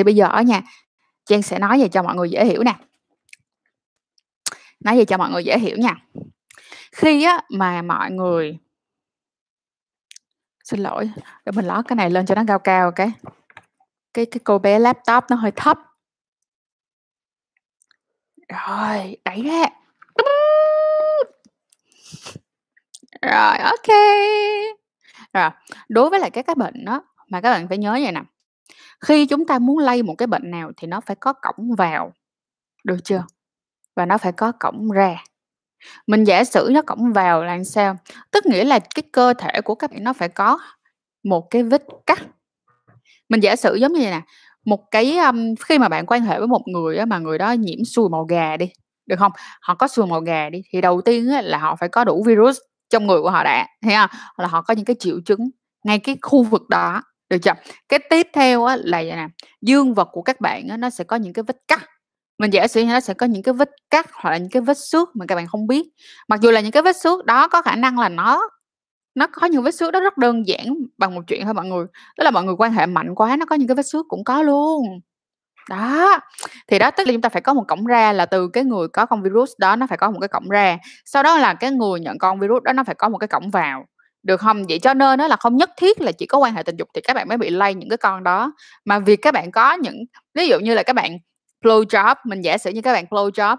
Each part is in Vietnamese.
thì bây giờ ở nhà Trang sẽ nói về cho mọi người dễ hiểu nè. Nói về cho mọi người dễ hiểu nha. Khi á mà mọi người xin lỗi, để mình lót cái này lên cho nó cao cao cái cái cái cô bé laptop nó hơi thấp. Rồi, đẩy ra. Rồi, ok. Rồi, đối với lại các cái bệnh đó mà các bạn phải nhớ vậy nè khi chúng ta muốn lây một cái bệnh nào thì nó phải có cổng vào được chưa? Và nó phải có cổng ra. Mình giả sử nó cổng vào là sao? Tức nghĩa là cái cơ thể của các bạn nó phải có một cái vết cắt. Mình giả sử giống như vậy nè một cái um, khi mà bạn quan hệ với một người á, mà người đó nhiễm sùi màu gà đi được không? Họ có sùi màu gà đi thì đầu tiên á, là họ phải có đủ virus trong người của họ đã thấy không? Là họ có những cái triệu chứng ngay cái khu vực đó được chưa? Cái tiếp theo á, là vậy nè dương vật của các bạn á, nó sẽ có những cái vết cắt. Mình giả sử nó sẽ có những cái vết cắt hoặc là những cái vết xước mà các bạn không biết. Mặc dù là những cái vết xước đó có khả năng là nó nó có những vết xước đó rất đơn giản bằng một chuyện thôi mọi người. Tức là mọi người quan hệ mạnh quá nó có những cái vết xước cũng có luôn. Đó thì đó tức là chúng ta phải có một cổng ra là từ cái người có con virus đó nó phải có một cái cổng ra. Sau đó là cái người nhận con virus đó nó phải có một cái cổng vào được không? Vậy cho nên nó là không nhất thiết là chỉ có quan hệ tình dục thì các bạn mới bị lây những cái con đó. Mà việc các bạn có những ví dụ như là các bạn blow job mình giả sử như các bạn blow job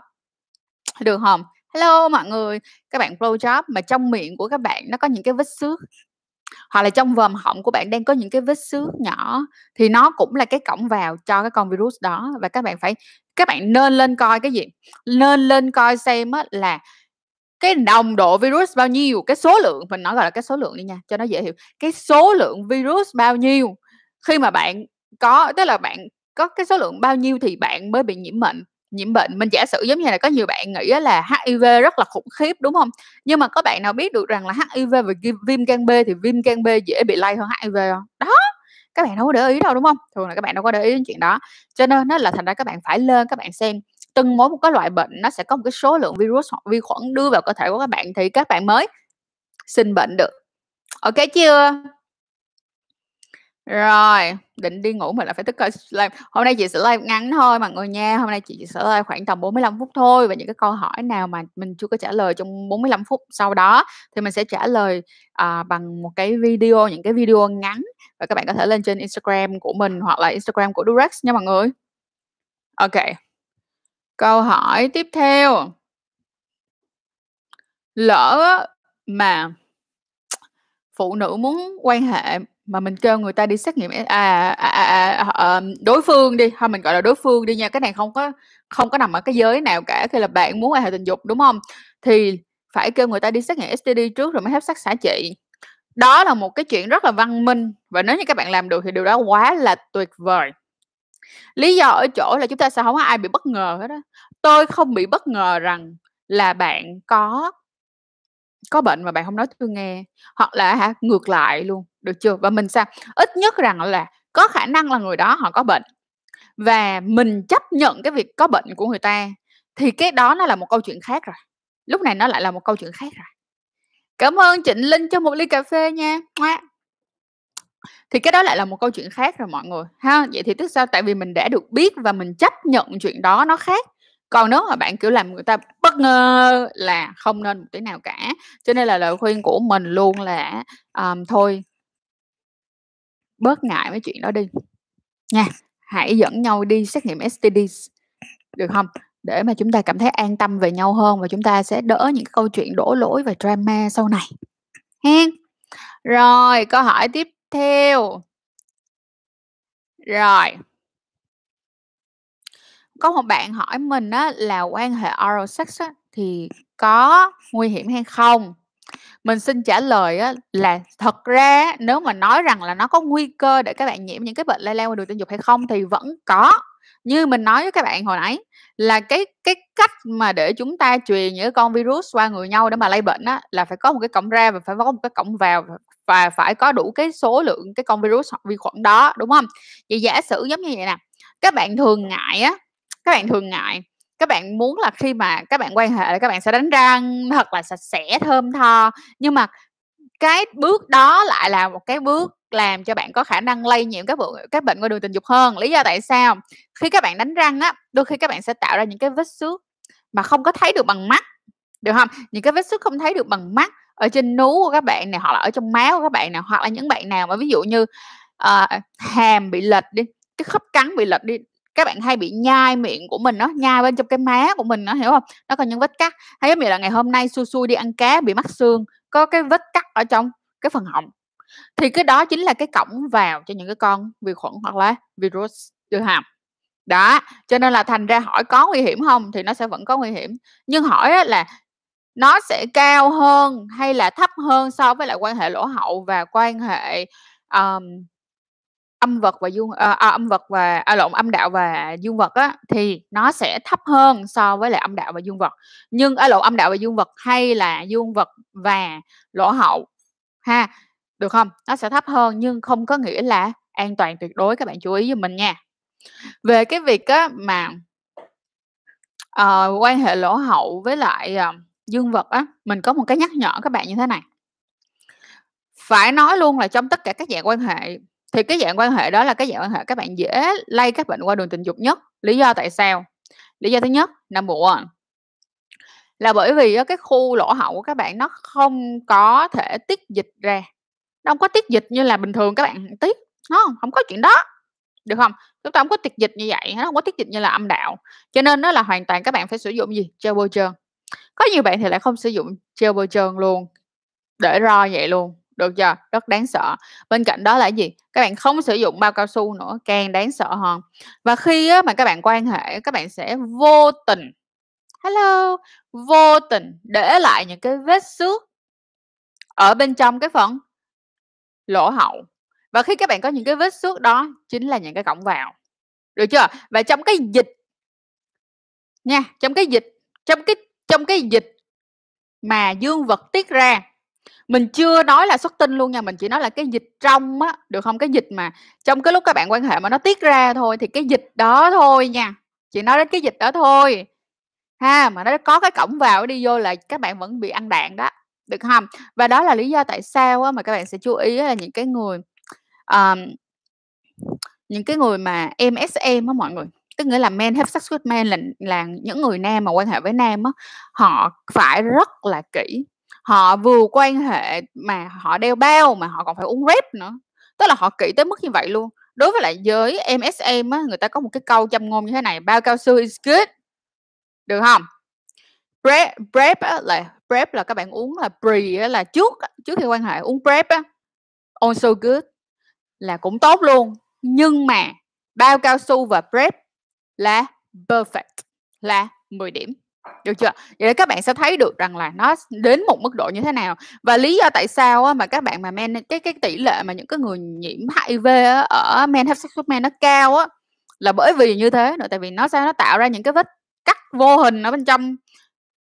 được không? Hello mọi người các bạn blow job mà trong miệng của các bạn nó có những cái vết xước hoặc là trong vòm họng của bạn đang có những cái vết xước nhỏ thì nó cũng là cái cổng vào cho cái con virus đó. Và các bạn phải các bạn nên lên coi cái gì? Nên lên coi xem á, là cái nồng độ virus bao nhiêu, cái số lượng, mình nói gọi là cái số lượng đi nha, cho nó dễ hiểu. Cái số lượng virus bao nhiêu, khi mà bạn có, tức là bạn có cái số lượng bao nhiêu thì bạn mới bị nhiễm bệnh nhiễm bệnh. Mình giả sử giống như là có nhiều bạn nghĩ là HIV rất là khủng khiếp, đúng không? Nhưng mà có bạn nào biết được rằng là HIV và viêm gan B thì viêm gan B dễ bị lây hơn HIV không? Đó, các bạn đâu có để ý đâu, đúng không? Thường là các bạn đâu có để ý đến chuyện đó. Cho nên nó là thành ra các bạn phải lên, các bạn xem từng mỗi một cái loại bệnh nó sẽ có một cái số lượng virus hoặc vi khuẩn đưa vào cơ thể của các bạn thì các bạn mới sinh bệnh được ok chưa rồi, định đi ngủ mà lại phải thức coi live. Hôm nay chị sẽ live ngắn thôi mọi người nha. Hôm nay chị sẽ live khoảng tầm 45 phút thôi và những cái câu hỏi nào mà mình chưa có trả lời trong 45 phút sau đó thì mình sẽ trả lời uh, bằng một cái video, những cái video ngắn và các bạn có thể lên trên Instagram của mình hoặc là Instagram của Durex nha mọi người. Ok. Câu hỏi tiếp theo. Lỡ mà phụ nữ muốn quan hệ mà mình kêu người ta đi xét nghiệm à, à, à, à, à, đối phương đi thôi mình gọi là đối phương đi nha cái này không có không có nằm ở cái giới nào cả khi là bạn muốn quan hệ tình dục đúng không? Thì phải kêu người ta đi xét nghiệm STD trước rồi mới hấp sắc xả trị. Đó là một cái chuyện rất là văn minh và nếu như các bạn làm được thì điều đó quá là tuyệt vời lý do ở chỗ là chúng ta sẽ không có ai bị bất ngờ hết đó tôi không bị bất ngờ rằng là bạn có có bệnh mà bạn không nói tôi nghe, hoặc là hả, ngược lại luôn, được chưa? Và mình sao? Ít nhất rằng là có khả năng là người đó họ có bệnh. Và mình chấp nhận cái việc có bệnh của người ta, thì cái đó nó là một câu chuyện khác rồi. Lúc này nó lại là một câu chuyện khác rồi. Cảm ơn trịnh linh cho một ly cà phê nha thì cái đó lại là một câu chuyện khác rồi mọi người ha? Vậy thì tức sao? Tại vì mình đã được biết và mình chấp nhận chuyện đó nó khác. Còn nếu mà bạn kiểu làm người ta bất ngờ là không nên một tí nào cả. Cho nên là lời khuyên của mình luôn là um, thôi. Bớt ngại với chuyện đó đi. Nha hãy dẫn nhau đi xét nghiệm STD được không? Để mà chúng ta cảm thấy an tâm về nhau hơn và chúng ta sẽ đỡ những câu chuyện đổ lỗi và drama sau này. Hen? Rồi câu hỏi tiếp theo rồi có một bạn hỏi mình á, là quan hệ oral sex á, thì có nguy hiểm hay không? Mình xin trả lời á, là thật ra nếu mà nói rằng là nó có nguy cơ để các bạn nhiễm những cái bệnh lây lan qua đường tình dục hay không thì vẫn có. Như mình nói với các bạn hồi nãy, là cái cái cách mà để chúng ta truyền những con virus qua người nhau để mà lây bệnh á, là phải có một cái cổng ra và phải có một cái cổng vào và phải có đủ cái số lượng cái con virus hoặc vi khuẩn đó đúng không? Vậy giả sử giống như vậy nè, các bạn thường ngại á các bạn thường ngại các bạn muốn là khi mà các bạn quan hệ các bạn sẽ đánh răng thật là sạch sẽ thơm tho nhưng mà cái bước đó lại là một cái bước làm cho bạn có khả năng lây nhiễm các bệnh các bệnh qua đường tình dục hơn. Lý do tại sao? Khi các bạn đánh răng á, đôi khi các bạn sẽ tạo ra những cái vết xước mà không có thấy được bằng mắt, được không? Những cái vết xước không thấy được bằng mắt ở trên nú của các bạn này hoặc là ở trong máu của các bạn này hoặc là những bạn nào mà ví dụ như uh, hàm bị lệch đi, cái khớp cắn bị lệch đi, các bạn hay bị nhai miệng của mình nó nhai bên trong cái má của mình nó hiểu không? Nó còn những vết cắt. Hay giống như là ngày hôm nay xui xui đi ăn cá bị mắc xương có cái vết cắt ở trong cái phần họng. Thì cái đó chính là cái cổng vào cho những cái con vi khuẩn hoặc là virus đưa hàm. Đó cho nên là thành ra hỏi có nguy hiểm không thì nó sẽ vẫn có nguy hiểm. Nhưng hỏi là nó sẽ cao hơn hay là thấp hơn so với lại quan hệ lỗ hậu và quan hệ um, âm vật và dương à, à, âm vật và à, lộn âm đạo và dương vật á thì nó sẽ thấp hơn so với lại âm đạo và dương vật. Nhưng ở à, lộn âm đạo và dương vật hay là dương vật và lỗ hậu ha được không? Nó sẽ thấp hơn nhưng không có nghĩa là an toàn tuyệt đối các bạn chú ý giùm mình nha. Về cái việc á mà uh, quan hệ lỗ hậu với lại uh, dương vật á mình có một cái nhắc nhở các bạn như thế này. Phải nói luôn là trong tất cả các dạng quan hệ thì cái dạng quan hệ đó là cái dạng quan hệ các bạn dễ lây các bệnh qua đường tình dục nhất. Lý do tại sao? Lý do thứ nhất number one là bởi vì cái khu lỗ hậu của các bạn nó không có thể tiết dịch ra. Nó không có tiết dịch như là bình thường các bạn tiết nó không, không có chuyện đó được không? Chúng ta không có tiết dịch như vậy nó không có tiết dịch như là âm đạo. Cho nên nó là hoàn toàn các bạn phải sử dụng gì? Gel bôi trơn có nhiều bạn thì lại không sử dụng gel bôi trơn luôn để ro vậy luôn được chưa? Rất đáng sợ. Bên cạnh đó là gì? Các bạn không sử dụng bao cao su nữa càng đáng sợ hơn. Và khi á, mà các bạn quan hệ các bạn sẽ vô tình hello vô tình để lại những cái vết xước ở bên trong cái phần lỗ hậu. Và khi các bạn có những cái vết xước đó chính là những cái cổng vào được chưa? Và trong cái dịch nha trong cái dịch trong cái trong cái dịch mà dương vật tiết ra. Mình chưa nói là xuất tinh luôn nha mình chỉ nói là cái dịch trong á được không? Cái dịch mà trong cái lúc các bạn quan hệ mà nó tiết ra thôi thì cái dịch đó thôi nha chỉ nói đến cái dịch đó thôi. Ha mà nó có cái cổng vào đi vô là các bạn vẫn bị ăn đạn đó được không? Và đó là lý do tại sao á, mà các bạn sẽ chú ý là những cái người um, những cái người mà MSM á mọi người tức nghĩa là men have sex with men là là những người nam mà quan hệ với nam á họ phải rất là kỹ. Họ vừa quan hệ mà họ đeo bao mà họ còn phải uống rep nữa. Tức là họ kỹ tới mức như vậy luôn. Đối với lại giới MSM á người ta có một cái câu châm ngôn như thế này bao cao su is good. Được không? Prep prep á, là prep là các bạn uống là pre á, là trước trước khi quan hệ uống prep á also good là cũng tốt luôn. Nhưng mà bao cao su và prep là perfect là 10 điểm. Được chưa? Vậy là các bạn sẽ thấy được rằng là nó đến một mức độ như thế nào. Và lý do tại sao á, mà các bạn mà men cái cái tỷ lệ mà những cái người nhiễm HIV ở men have sex with men nó cao á là bởi vì như thế nữa. Tại vì nó sao? Nó tạo ra những cái vết cắt vô hình ở bên trong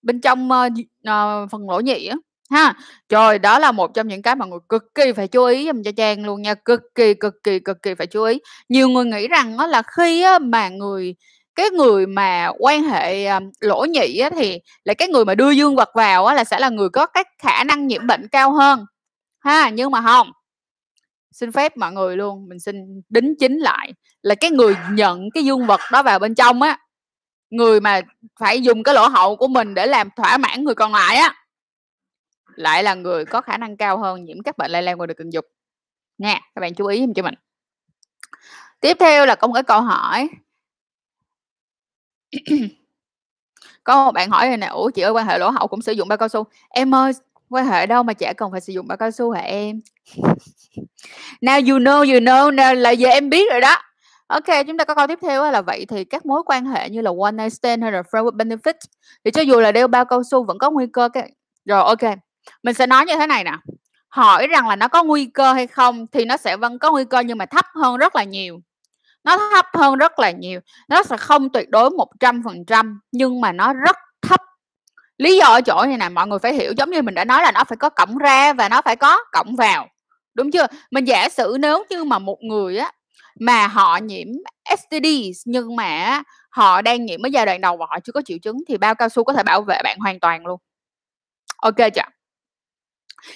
bên trong uh, uh, phần lỗ nhị á ha? Trời đó là một trong những cái mà người cực kỳ phải chú ý dùm cho trang luôn nha cực kỳ cực kỳ cực kỳ phải chú ý. Nhiều người nghĩ rằng nó là khi á, mà người cái người mà quan hệ um, lỗ nhị á, thì là cái người mà đưa dương vật vào á, là sẽ là người có cái khả năng nhiễm bệnh cao hơn. Ha nhưng mà không xin phép mọi người luôn mình xin đính chính lại là cái người nhận cái dương vật đó vào bên trong á người mà phải dùng cái lỗ hậu của mình để làm thỏa mãn người còn lại á lại là người có khả năng cao hơn nhiễm các bệnh lây lan qua đường tình dục. Nha các bạn chú ý giùm cho mình. Tiếp theo là có một cái câu hỏi. Có một bạn hỏi này nè, ủa, chị ơi, quan hệ lỗ hậu cũng sử dụng bao cao su? Em ơi, quan hệ đâu mà chả cần phải sử dụng bao cao su hả em? Now you know you know, now là giờ em biết rồi đó. Ok, chúng ta có câu tiếp theo là vậy thì các mối quan hệ như là one night stand hay là friend with benefit thì cho dù là đeo bao cao su vẫn có nguy cơ cái, rồi, ok mình sẽ nói như thế này nè. Hỏi rằng là nó có nguy cơ hay không thì nó sẽ vẫn có nguy cơ nhưng mà thấp hơn rất là nhiều. Nó thấp hơn rất là nhiều. Nó sẽ không tuyệt đối một trăm phần trăm nhưng mà nó rất thấp. Lý do ở chỗ này nè, mọi người phải hiểu, giống như mình đã nói là nó phải có cổng ra và nó phải có cổng vào. Đúng chưa? Mình giả sử nếu như mà một người á mà họ nhiễm STD nhưng mà họ đang nhiễm ở giai đoạn đầu và họ chưa có triệu chứng thì bao cao su có thể bảo vệ bạn hoàn toàn luôn. Ok chưa?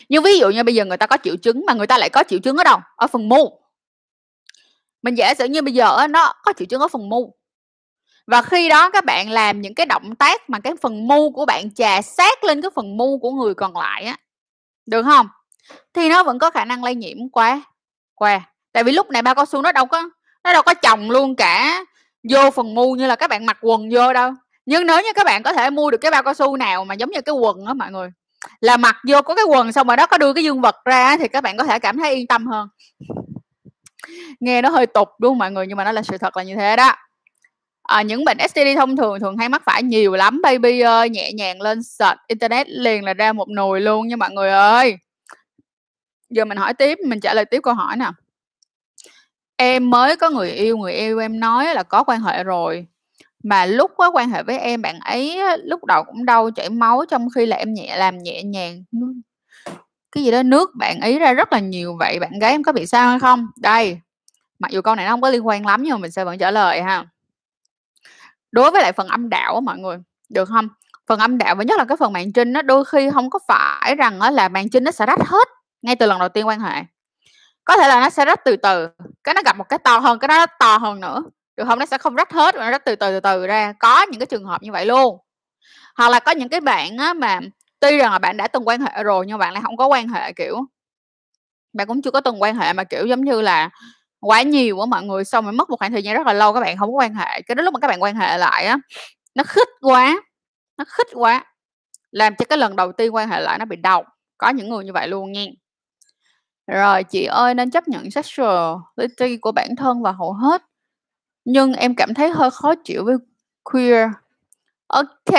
Nhưng ví dụ như bây giờ người ta có triệu chứng mà người ta lại có triệu chứng ở đâu? Ở phần mu. Mình giả sử như bây giờ nó có triệu chứng ở phần mu. Và khi đó các bạn làm những cái động tác mà cái phần mu của bạn chà sát lên cái phần mu của người còn lại á, được không Thì nó vẫn có khả năng lây nhiễm qua qua. Tại vì lúc này bao cao su nó đâu có nó đâu có chồng luôn cả vô phần mu như là các bạn mặc quần vô đâu. Nhưng nếu như các bạn có thể mua được cái bao cao su nào mà giống như cái quần á mọi người, là mặc vô có cái quần xong rồi đó có đưa cái dương vật ra thì các bạn có thể cảm thấy yên tâm hơn. Nghe nó hơi tục, đúng không mọi người? Nhưng mà nó là sự thật là như thế đó. À, những bệnh STD thông thường thường hay mắc phải nhiều lắm baby ơi, nhẹ nhàng lên search internet liền là ra một nồi luôn nha mọi người ơi. Giờ mình hỏi tiếp, mình trả lời tiếp câu hỏi nè. Em mới có người yêu, người yêu em nói là có quan hệ rồi, mà lúc có quan hệ với em bạn ấy á, lúc đầu cũng đau chảy máu trong khi là em nhẹ làm nhẹ nhàng cái gì đó nước bạn ấy ra rất là nhiều vậy bạn gái em có bị sao hay không? Đây, mặc dù câu này nó không có liên quan lắm nhưng mà mình sẽ vẫn trả lời ha. Đối với lại phần âm đạo á mọi người, được không Phần âm đạo và nhất là cái phần màng trinh nó đôi khi không có phải rằng á là màng trinh nó sẽ rách hết ngay từ lần đầu tiên quan hệ. Có thể là nó sẽ rách từ từ, cái nó gặp một cái to hơn, cái đó nó to hơn nữa, được không? Nó sẽ không rách hết mà nó rách từ từ, từ từ ra, có những cái trường hợp như vậy luôn. Hoặc là có những cái bạn á mà tuy rằng là bạn đã từng quan hệ rồi nhưng bạn lại không có quan hệ, kiểu bạn cũng chưa có từng quan hệ mà, kiểu, giống như là, quá nhiều á mọi người, xong rồi mất một khoảng thời gian rất là lâu các bạn không có quan hệ, cái đến lúc mà các bạn quan hệ lại á, nó khích quá, nó khích quá, làm cho cái lần đầu tiên quan hệ lại nó bị đau, có những người như vậy luôn nha. Rồi, chị ơi nên chấp nhận sexuality của bản thân và hầu hết, nhưng em cảm thấy hơi khó chịu với queer. ok.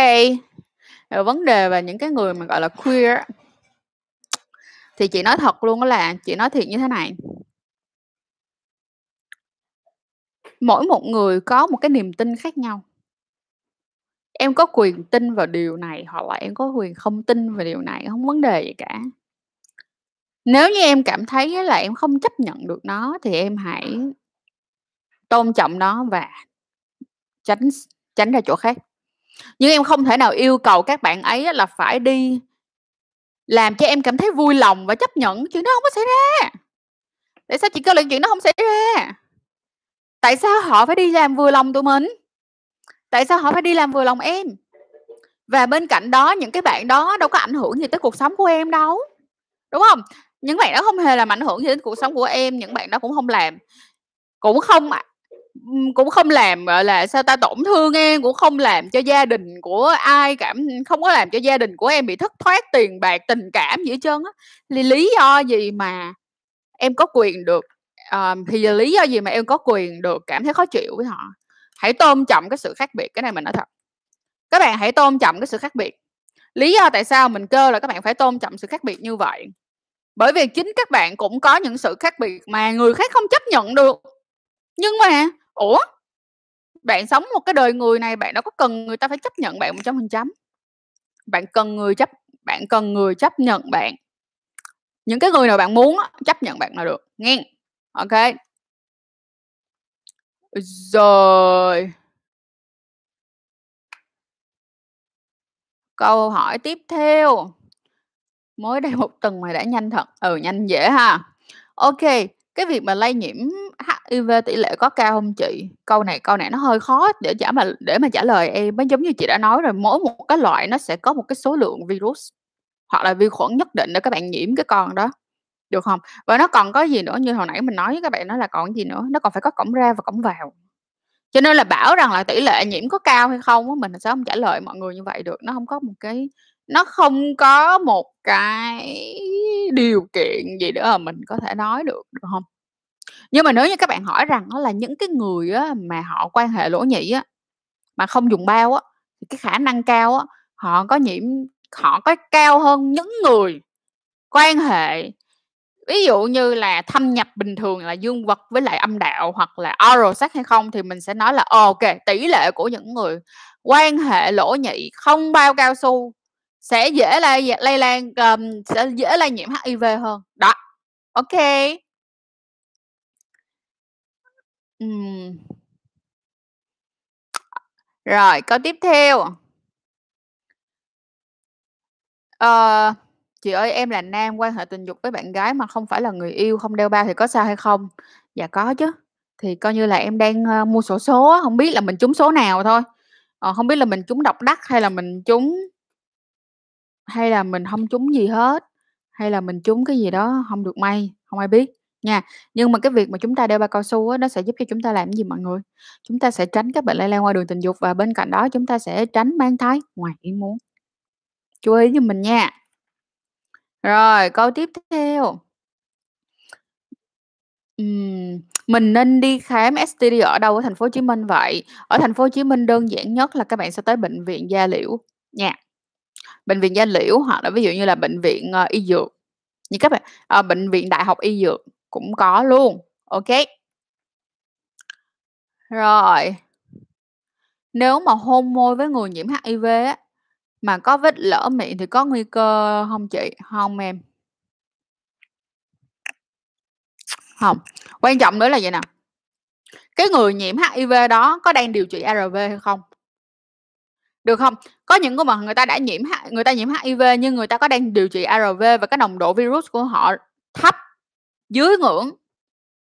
Rồi vấn đề về những cái người mà, gọi là, queer á thì chị nói thật luôn đó là chị nói thiệt như thế này mỗi một người có một cái niềm tin khác nhau. Em có quyền tin vào điều này hoặc là em có quyền không tin vào điều này, không vấn đề gì cả. Nếu như em cảm thấy là em không chấp nhận được nó thì em hãy tôn trọng nó và tránh tránh ra chỗ khác. Nhưng em không thể nào yêu cầu các bạn ấy là phải đi làm cho em cảm thấy vui lòng và chấp nhận, chuyện đó không có xảy ra. Tại sao chị kêu là chuyện đó không xảy ra? Tại sao họ phải đi làm vừa lòng tụi mình? Tại sao họ phải đi làm vừa lòng em? Và bên cạnh đó những cái bạn đó đâu có ảnh hưởng gì tới cuộc sống của em đâu, đúng không Những bạn đó không hề làm ảnh hưởng gì đến cuộc sống của em, những bạn đó cũng không làm cũng không cũng không làm, gọi là, sao ta, tổn thương em, cũng không làm cho gia đình của ai cảm không có làm cho gia đình của em bị thất thoát tiền bạc, tình cảm gì hết trơn á. Thì lý do gì mà em có quyền được uh, thì lý do gì mà em có quyền được cảm thấy khó chịu với họ? Hãy tôn trọng cái sự khác biệt, cái này mình nói thật. Các bạn hãy tôn trọng cái sự khác biệt. Lý do tại sao mình kêu là các bạn phải tôn trọng sự khác biệt như vậy? Bởi vì chính các bạn cũng có những sự khác biệt mà người khác không chấp nhận được. Nhưng mà, ủa? Bạn sống một cái đời người này bạn đâu có cần người ta phải chấp nhận bạn 100%. Bạn cần người chấp bạn cần người chấp nhận bạn. Những cái người nào bạn muốn á, chấp nhận bạn là được, Nghe, ok. Rồi. Câu hỏi tiếp theo. Mới đây một tuần mà đã nhanh thật. Ừ, nhanh dễ ha. Ok, cái việc mà lây nhiễm HIV tỷ lệ có cao không chị? Câu này câu này nó hơi khó để trả mà để mà trả lời em Nó Giống như chị đã nói rồi, mỗi một cái loại nó sẽ có một cái số lượng virus hoặc là vi khuẩn nhất định để các bạn nhiễm cái con đó, được không? Và nó còn có gì nữa, như hồi nãy mình nói với các bạn đó là còn gì nữa, nó còn phải có cổng ra và cổng vào. Cho nên là bảo rằng là tỷ lệ nhiễm có cao hay không mình sẽ không trả lời mọi người như vậy được. Nó không có một cái nó không có một cái điều kiện gì nữa mà mình có thể nói được, được không? Nhưng mà nếu như các bạn hỏi rằng á là những cái người á mà họ quan hệ lỗ nhị á, mà không dùng bao á, thì cái khả năng cao á, họ có nhiễm họ có cao hơn những người quan hệ ví dụ như là thâm nhập bình thường là dương vật với lại âm đạo hoặc là oral sex hay không thì mình sẽ nói là, ờ, ok tỷ lệ của những người quan hệ lỗ nhị không bao cao su sẽ dễ lây lây lan, um, sẽ dễ lây nhiễm HIV hơn. Đó, ok. Ừm. Rồi, câu tiếp theo. Ờ, "Chị ơi, em là nam quan hệ tình dục với bạn gái mà không phải là người yêu, không đeo bao thì có sao hay không?" "Dạ có chứ, thì coi như là em đang, ơ, mua xổ số á, hông biết là mình trúng số nào thôi, ờ, hông biết là mình trúng độc đắc hay là mình trúng hay là mình hông trúng gì hết, hay là mình trúng cái gì đó hông được may, hông ai biết nha. Nhưng mà cái việc mà chúng ta đeo bao cao su á, nó sẽ giúp cho chúng ta làm cái gì mọi người? Chúng ta sẽ tránh các bệnh lây lan qua đường tình dục và bên cạnh đó chúng ta sẽ tránh mang thai ngoài ý muốn. Chú ý giùm mình nha. Rồi, câu tiếp theo. Uhm, mình nên đi khám STD ở đâu ở thành phố Hồ Chí Minh vậy? Ở thành phố Hồ Chí Minh đơn giản nhất là các bạn sẽ tới bệnh viện Da Liễu nha. Bệnh viện Da Liễu hoặc là ví dụ như là bệnh viện, uh, Y Dược, như các bạn ờ, bệnh viện Đại học Y Dược cũng có luôn, ok. Rồi. Nếu mà hôn môi với người nhiễm HIV á, mà có vết lở miệng thì có nguy cơ không chị? không em. không. quan trọng nữa là vậy nè cái người nhiễm HIV đó có đang điều trị ARV hay không? Được không? Có những người mà người ta đã nhiễm người ta nhiễm HIV nhưng người ta có đang điều trị ARV và cái nồng độ virus của họ thấp, dưới ngưỡng,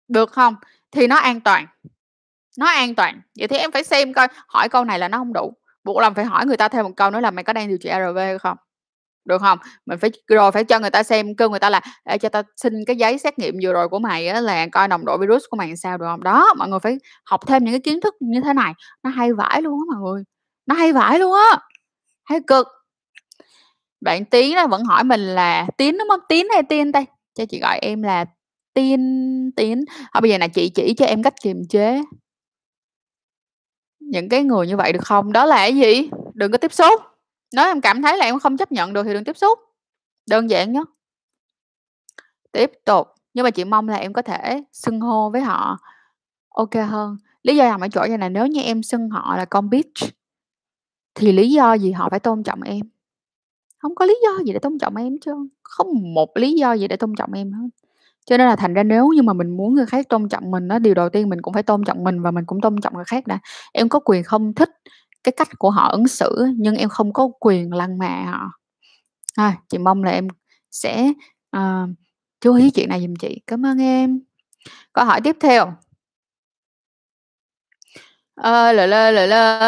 được không? Thì nó an toàn, nó an toàn, vậy thì em phải xem coi, hỏi câu này là nó không đủ, buộc lòng phải hỏi người ta thêm một câu nữa là "Mày có đang điều trị ARV hay không?" Được không? Mình phải rồi phải cho người ta xem, kêu người ta là để cho ta xin cái giấy xét nghiệm vừa rồi của mày á là coi nồng độ virus của mày làm sao", được không? Đó, mọi người phải học thêm những cái kiến thức như thế này, nó hay vãi luôn á mọi người, nó hay vãi luôn á, hay cực. Bạn Tiến á vẫn hỏi mình là Tiến, đúng không? Tiến hay Tiên đây? Cho chị gọi em là Tiên Tiến. Thôi bây giờ nè, chị chỉ cho em cách kiềm chế những cái người như vậy được không? Đó là cái gì? Đừng có tiếp xúc, nếu em cảm thấy là em không chấp nhận được thì đừng tiếp xúc, đơn giản nhất. Tiếp tục, nhưng mà chị mong là em có thể xưng hô với họ ok hơn. Lý do nằm ở chỗ như là nếu như em xưng họ là con bitch thì lý do gì họ phải tôn trọng em? Không có lý do gì để tôn trọng em chứ? không một lý do gì để tôn trọng em hết. Cho nên là thành ra nếu như mà mình muốn người khác tôn trọng mình á, điều đầu tiên mình cũng phải tôn trọng mình và mình cũng tôn trọng người khác đã. Em có quyền không thích cái cách của họ ứng xử nhưng em không có quyền lăng mạ họ. À, chị mong là em sẽ, uh, chú ý chuyện này giùm chị. Cảm ơn em. Câu hỏi tiếp theo. À, lờ lơ, lờ lơ.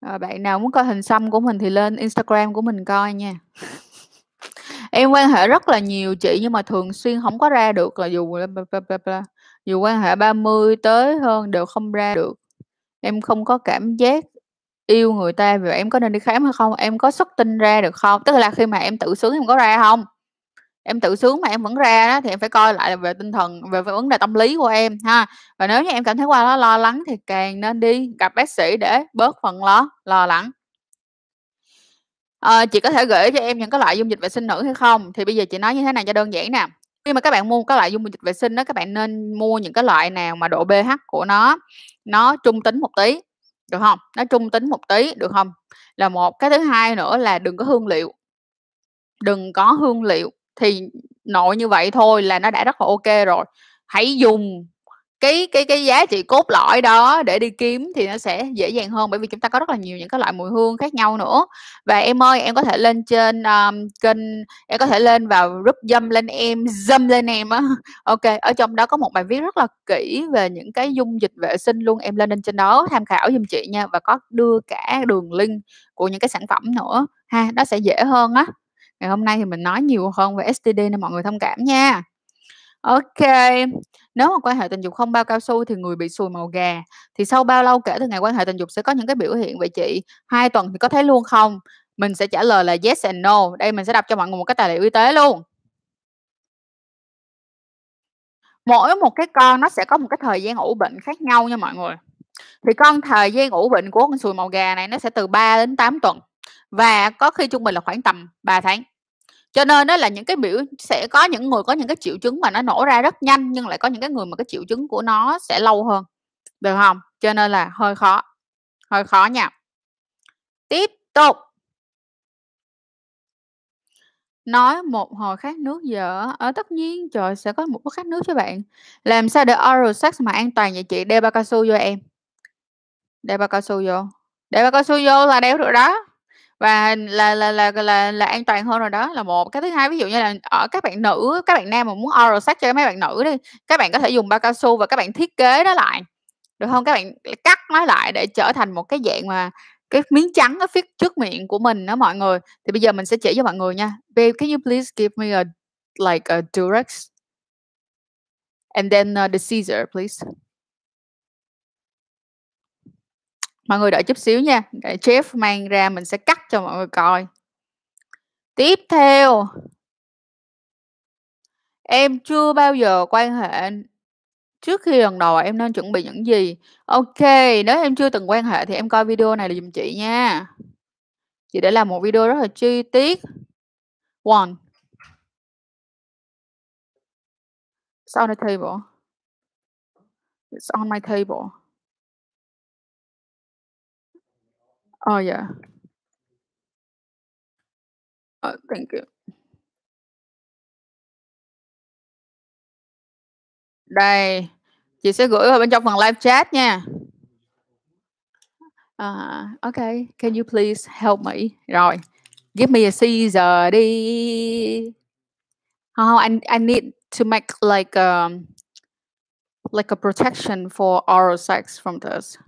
À, bạn nào muốn coi hình xăm của mình thì lên Instagram của mình coi nha. Em quan hệ rất là nhiều chị nhưng mà thường xuyên không có ra được là dù bla, bla, bla, bla, dù quan hệ 30 tới hơn đều không ra được. Em không có cảm giác yêu người ta, vì em có nên đi khám hay không? Em có xuất tinh ra được không? Tức là khi mà em tự sướng em có ra không Em tự sướng mà em vẫn ra đó thì em phải coi lại là về tinh thần, về về vấn đề tâm lý của em ha. Và nếu như em cảm thấy qua đó lo lắng thì càng nên đi gặp bác sĩ để bớt phần lo lo lắng. Ờ, chị có thể gửi cho em những cái loại dung dịch vệ sinh nữ hay không? Thì bây giờ chị nói như thế này cho đơn giản nè, khi mà các bạn mua các loại dung dịch vệ sinh đó các bạn nên mua những cái loại nào mà độ pH của nó nó trung tính một tí, được không Nó trung tính một tí, được không Là một. Cái thứ hai nữa là đừng có hương liệu. Đừng có hương liệu, thì nội như vậy thôi là nó đã rất là ok rồi. Hãy dùng cái cái cái giá trị cốt lõi đó để đi kiếm thì nó sẽ dễ dàng hơn, bởi vì chúng ta có rất là nhiều những cái loại mùi hương khác nhau nữa. Và em ơi, em có thể lên trên, um, kênh em có thể lên vào group Dâm Lên Em, Dâm Lên Em á, ok ở trong đó có một bài viết rất là kỹ về những cái dung dịch vệ sinh luôn, em lên lên trên đó tham khảo giùm chị nha, và có đưa cả đường link của những cái sản phẩm nữa ha, nó sẽ dễ hơn á. Ngày hôm nay thì mình nói nhiều hơn về STD nên mọi người thông cảm nha. OK. nếu mà quan hệ tình dục không bao cao su thì người bị sùi màu gà, thì sau bao lâu kể từ ngày quan hệ tình dục sẽ có những cái biểu hiện vậy chị? Hai tuần thì có thấy luôn không? Mình sẽ trả lời là yes and no. Đây mình sẽ đọc cho mọi người một cái tài liệu y tế luôn. Mỗi một cái con nó sẽ có một cái thời gian ủ bệnh khác nhau nha mọi người. Thì con thời gian ủ bệnh của con sùi màu gà này nó sẽ từ 3 đến 8 tuần, và có khi trung bình là khoảng tầm 3 tháng. Cho nên đó là những cái biểu sẽ có những người có những cái triệu chứng mà nó nổ ra rất nhanh, nhưng lại có những cái người mà cái triệu chứng của nó sẽ lâu hơn, được không? Cho nên là hơi khó, hơi khó nha. Tiếp tục. Nói một hồi khát nước dở ở tất nhiên, trời, sẽ có một bức khát nước chứ bạn. Làm sao để oral sex mà an toàn vậy chị? Đeo bao cao su vô em. Đeo bao cao su vô, đeo bao cao su vô là đeo được đó. Và là là là là là an toàn hơn rồi đó, là một. Cái thứ hai, ví dụ như là ở các bạn nữ, các bạn nam mà muốn oral sex cho mấy bạn nữ đi, các bạn có thể dùng bao cao su và các bạn thiết kế nó lại, được không Các bạn cắt nó lại để trở thành một cái dạng mà cái miếng trắng ở phía trước miệng của mình đó mọi người. Thì bây giờ mình sẽ chỉ cho mọi người nha. "Babe, can you please give me a like a Durex?" And then, uh, the scissor, please. Mọi người đợi chút xíu nha, để Jeff mang ra mình sẽ cắt cho mọi người coi. Tiếp theo Em chưa bao giờ quan hệ. Trước khi lần đầu em nên chuẩn bị những gì? Ok, nếu em chưa từng quan hệ thì em coi video này là giùm chị nha. Chị đã làm một video rất là chi tiết. One. It's on the table. It's on my table. Oh, yeah. Oh, thank you. Đây, chị sẽ gửi vào bên trong phần live chat nha. À, okay, can you please help me? Rồi, give me a scissor đi. Hông, I I need to make like, um, like a protection for oral sex from this.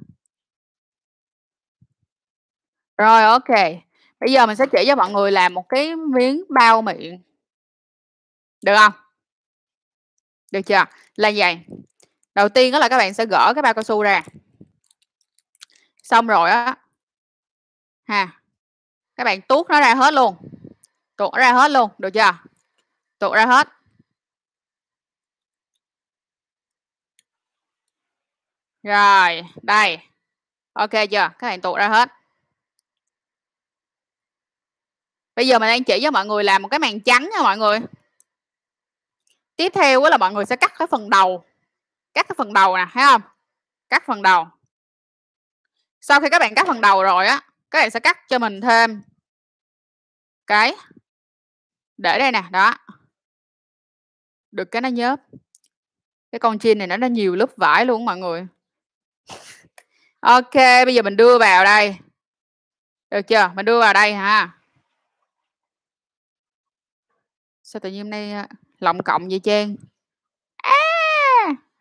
Rồi, ô kê. Bây giờ mình sẽ chỉ cho mọi người làm một cái miếng bao miệng. Được hông? Được chưa? Là vầy, đầu tiên á là các bạn sẽ gỡ cái bao cao su ra. Xong rồi á ha, các bạn tuốt nó ra hết luôn, tuột nó ra hết luôn, được chưa? Tuột ra hết. Rồi, đây. Ô kê chưa? Các bạn tuột ra hết. Bây giờ mình đang chỉ cho mọi người làm một cái màn trắng nha mọi người. Tiếp theo là mọi người sẽ cắt cái phần đầu, cắt cái phần đầu nè, thấy không Cắt phần đầu. Sau khi các bạn cắt phần đầu rồi á, các bạn sẽ cắt cho mình thêm cái để đây nè, đó. Được cái nó nhớp. Cái con chim này nó nó nhiều lớp vải luôn mọi người. ok bây giờ mình đưa vào đây. Được chưa? Mình đưa vào đây ha. Sao tự nhiên hôm nay, à, a, cộng vậy Trang? à,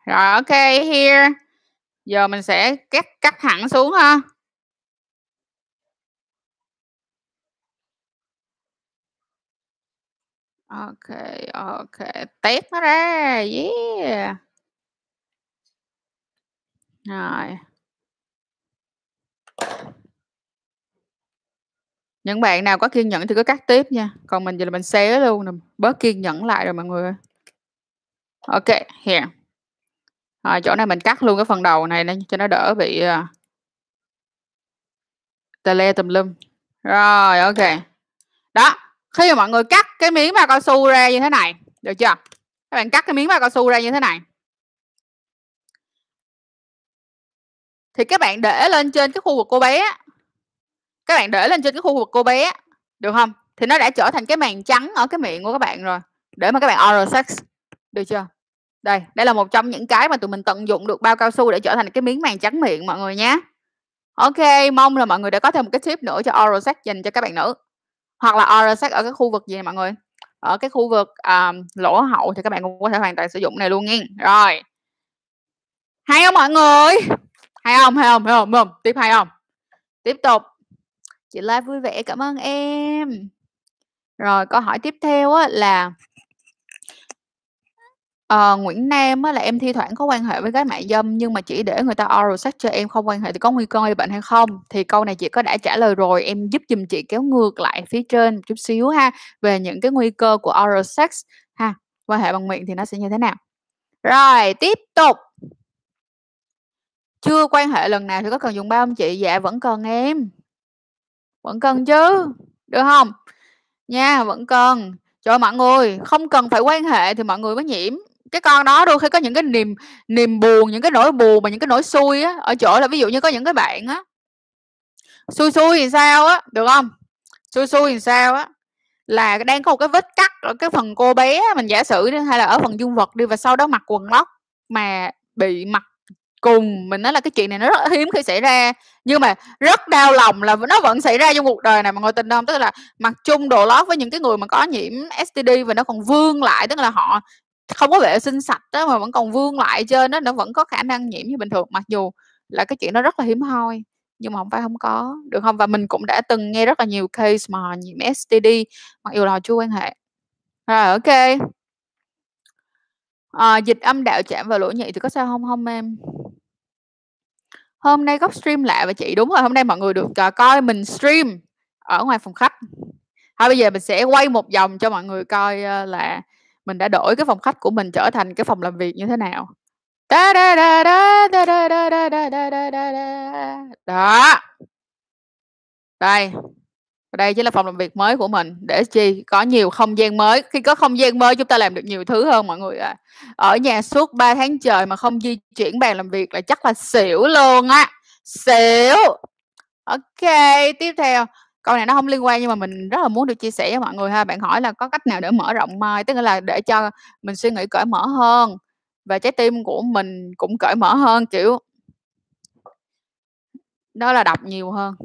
Rồi, ok here. Giờ mình sẽ cắt cắt hẳn xuống ha. ok ok test nó ra, yeah! Rồi. Những bạn nào có kiên nhẫn thì cứ cắt tiếp nha, còn mình giờ là mình xé luôn nè, bớt kiên nhẫn lại rồi mọi người ơi. Ô here. à, chỗ này mình cắt luôn cái phần đầu này lên cho nó đỡ bị, à tè le tùm lum. Rồi, OK. Đó, khi mà mọi người cắt cái miếng bao cao su ra như thế này, được chưa? Các bạn cắt cái miếng bao cao su ra như thế này. Thì các bạn để lên trên cái khu vực cô bé. Các bạn để lên trên cái khu vực cô bé, được không? Thì nó đã trở thành cái màng trắng ở cái miệng của các bạn rồi, để mà các bạn oral sex, được chưa? Đây, đây là một trong những cái mà tụi mình tận dụng được bao cao su để trở thành cái miếng màng trắng miệng mọi người nhé. ok, mong là mọi người đã có thêm một cái tip nữa cho oral sex dành cho các bạn nữ. Hoặc là oral sex ở cái khu vực gì này mọi người? Ở cái khu vực, um, lỗ hậu thì các bạn cũng có thể hoàn toàn sử dụng này luôn nha. Rồi. Hay không mọi người? Hay không hay không hay không, hay không? Tiếp hay không Tiếp tục. Chị Live vui vẻ, cảm ơn em. Rồi, câu hỏi tiếp theo á là Ờ, Nguyễn Nam á là "Em thi thoảng có quan hệ với gái mại dâm nhưng mà chỉ để người ta oral sex cho em, không quan hệ thì có nguy cơ gây bệnh hay không?" Thì câu này chị có đã trả lời rồi, em giúp giùm chị kéo ngược lại phía trên một chút xíu ha, về những cái nguy cơ của oral sex ha, quan hệ bằng miệng thì nó sẽ như thế nào. Rồi, tiếp tục. Chưa quan hệ lần nào thì có cần dùng bao không chị? Dạ, vẫn cần em. Vẫn cần chứ, được không Nha, vẫn cần. Trời mọi người, không cần phải quan hệ thì mọi người mới nhiễm. Cái con đó đôi khi có những cái niềm niềm buồn, những cái nỗi buồn và những cái nỗi xui á, ở chỗ là ví dụ như có những cái bạn á xui xui thì sao á, được không Xui xui thì sao á, là đang có một cái vết cắt ở cái phần cô bé, mình giả sử đi, hay là ở phần dương vật đi và sau đó mặc quần lót mà bị mặc Cùng, mình nói là cái chuyện này nó rất hiếm khi xảy ra, nhưng mà rất đau lòng là nó vẫn xảy ra trong cuộc đời này, mọi người tin không Tức là mặc chung đồ lót với những cái người mà có nhiễm STD và nó còn vương lại, tức là họ không có vệ sinh sạch đó mà vẫn còn vương lại trên nó nó vẫn có khả năng nhiễm như bình thường, mặc dù là cái chuyện nó rất là hiếm hoi, nhưng mà không phải không có, được không? Và mình cũng đã từng nghe rất là nhiều case mà họ nhiễm STD mặc dù là họ chưa quan hệ. Rồi, ok. À, dịch âm đạo chạm vào lỗ nhị thì có sao không? Không em? hôm nay góc stream lạ và chị đúng rồi hôm nay mọi người được coi mình stream ở ngoài phòng khách thôi bây giờ mình sẽ quay một vòng cho mọi người coi là mình đã đổi cái phòng khách của mình trở thành cái phòng làm việc như thế nào đó đây đây chính là phòng làm việc mới của mình, để chi? Có nhiều không gian mới, khi có không gian mới chúng ta làm được nhiều thứ hơn mọi người ạ. Ở nhà suốt 3 tháng trời mà không di chuyển bàn làm việc là chắc là xỉu luôn á, xỉu. ok tiếp theo, câu này nó không liên quan nhưng mà mình rất là muốn được chia sẻ với mọi người ha. Bạn hỏi là có cách nào để mở rộng mai tức là để cho mình suy nghĩ cởi mở hơn và trái tim của mình cũng cởi mở hơn, kiểu đó là đọc nhiều hơn,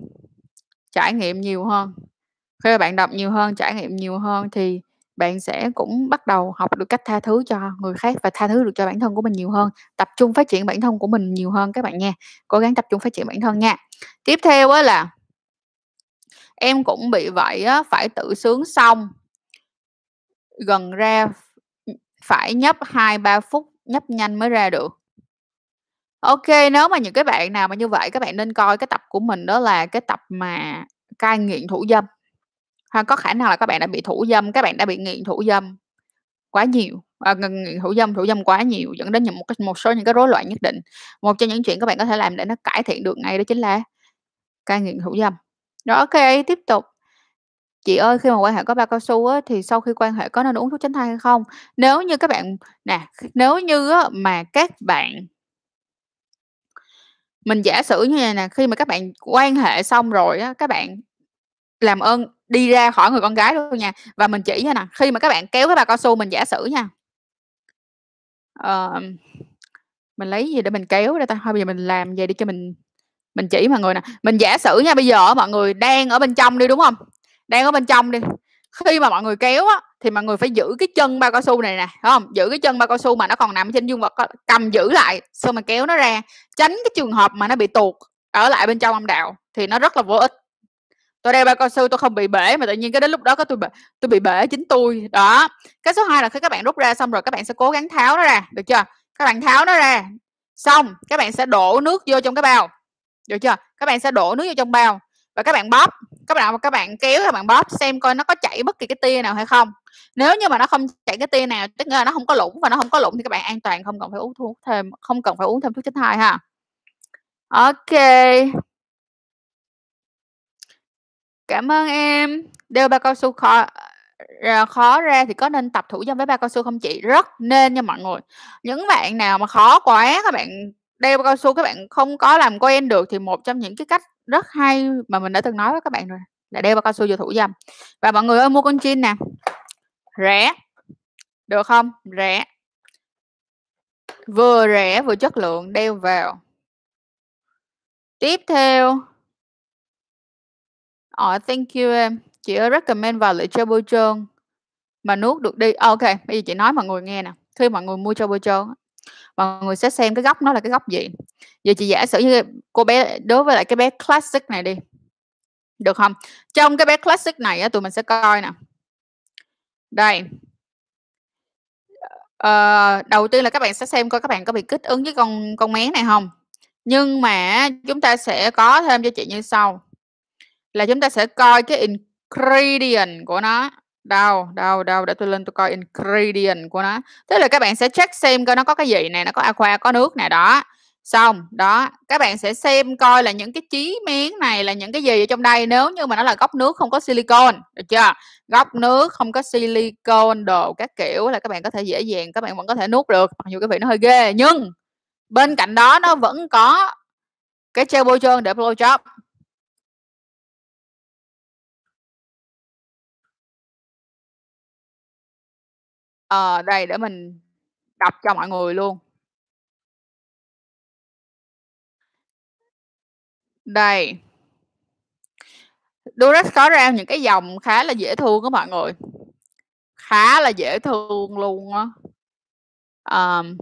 trải nghiệm nhiều hơn. Khi mà bạn đọc nhiều hơn, trải nghiệm nhiều hơn thì bạn sẽ cũng bắt đầu học được cách tha thứ cho người khác và tha thứ được cho bản thân của mình nhiều hơn, tập trung phát triển bản thân của mình nhiều hơn các bạn nha. Cố gắng tập trung phát triển bản thân nha. Tiếp theo á là em cũng bị vậy á, phải tự sướng xong gần ra ừ, phải nhấp 2-3 phút, nhấp nhanh mới ra được ok nếu mà những cái bạn nào mà như vậy các bạn nên coi cái tập của mình đó là cái tập mà cai nghiện thủ dâm. Ha, có khả năng là các bạn đã bị thủ dâm, các bạn đã bị nghiện thủ dâm quá nhiều, à, nghiện thủ dâm, thủ dâm quá nhiều dẫn đến những một cái một số những cái rối loạn nhất định. Một trong những chuyện các bạn có thể làm để nó cải thiện được ngay đó chính là cai nghiện thủ dâm. Rồi, ok tiếp tục. Chị ơi, khi mà quan hệ có bao cao su á, thì sau khi quan hệ có nên uống thuốc tránh thai hay không? Nếu như các bạn nè, nếu như á mà các bạn mình giả sử như này nè, khi mà các bạn quan hệ xong rồi á, các bạn làm ơn đi ra khỏi người con gái luôn nha. Và mình chỉ nha nè, khi mà các bạn kéo cái bà cao su mình giả sử nha uh, mình lấy gì để mình kéo đây ta? Thôi bây giờ mình làm vậy đi cho mình mình chỉ mọi người nè. Mình giả sử nha, bây giờ mọi người đang ở bên trong đi, đúng không Đang ở bên trong đi, khi mà mọi người kéo á, thì mọi người phải giữ cái chân bao cao su này nè, đúng không? Giữ cái chân bao cao su mà nó còn nằm trên dương vật cầm giữ lại, xong mà kéo nó ra, tránh cái trường hợp mà nó bị tuột ở lại bên trong âm đạo thì nó rất là vô ích. Tôi đeo bao cao su tôi không bị bể mà tự nhiên cái đến lúc đó cái tôi bể tôi bị bể chính tôi Đó. Cái số 2 là khi các bạn rút ra xong rồi các bạn sẽ cố gắng tháo nó ra, được chưa? Các bạn tháo nó ra, xong các bạn sẽ đổ nước vô trong cái bao, được chưa? Các bạn sẽ đổ nước vô trong bao và các bạn bóp, các bạn các bạn kéo các bạn bóp xem coi nó có chảy bất kỳ cái tia nào hay không. Nếu như mà nó không chảy cái tia nào, tức là nó không có lủng và nó không có lủng thì các bạn an toàn, không cần phải uống thuốc thêm không cần phải uống thêm thuốc tránh thai ha. ok. Cảm ơn em. Đeo bao cao su khó ờ, khó ra thì có nên tập thủ dâm với bao cao su không chị? Rất nên nha mọi người. Những bạn nào mà khó quá, các bạn đeo bao cao su các bạn không có làm quen được thì một trong những cái cách rất hay mà mình đã từng nói với các bạn rồi, là đeo bao cao su vô thủ dâm. Và mọi người ơi mua con chin nè, rẻ, được không? Rẻ. Vừa rẻ vừa chất lượng, đeo vào. Tiếp theo oh thank you em. Chị ơi recommend vào lựa cho bôi trơn mà nuốt được đi. Ờ, ok, bây giờ chị nói mọi người nghe nè, khi mọi người mua cho bôi trơn mọi người sẽ xem cái góc nó là cái góc gì. Giờ chị giả sử như cô bé đối với lại cái bé Classic này đi, được không? Trong cái bé Classic này á, tụi mình sẽ coi nè. Đây. à, đầu tiên là các bạn sẽ xem coi các bạn có bị kích ứng với con con mén này không Nhưng mà chúng ta sẽ có thêm cho chị như sau, là chúng ta sẽ coi cái ingredient của nó. Đâu, đâu, đâu, để tôi lên tôi coi ingredient của nó. Tức là các bạn sẽ check xem coi nó có cái gì nè, nó có aqua, có nước nè, đó. Xong, đó, các bạn sẽ xem coi là những cái chí miếng này là những cái gì ở trong đây, nếu như mà nó là góc nước không có silicon được chưa? góc nước không có silicon đồ các kiểu là các bạn có thể dễ dàng các bạn vẫn có thể nuốt được, mặc dù cái vị nó hơi ghê, nhưng bên cạnh đó nó vẫn có cái treo bôi trơn để blow job. Ờ, đây để mình đọc cho mọi người luôn. Đây. Durex có ra những cái dòng khá là dễ thương các mọi người. Khá là dễ thương luôn á. Um,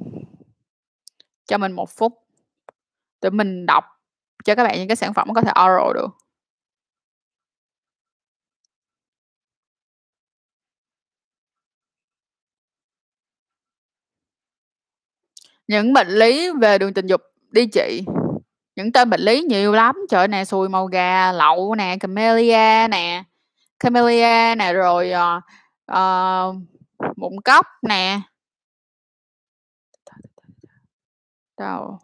Cho mình một phút. Để mình đọc cho các bạn những cái sản phẩm có thể oral được. Những bệnh lý về đường tình dục đi chị. Những tên bệnh lý nhiều lắm, trời nè, xùi màu gà, lậu nè, camellia nè, camellia nè, rồi, uh, mụn cóc nè. Đâu?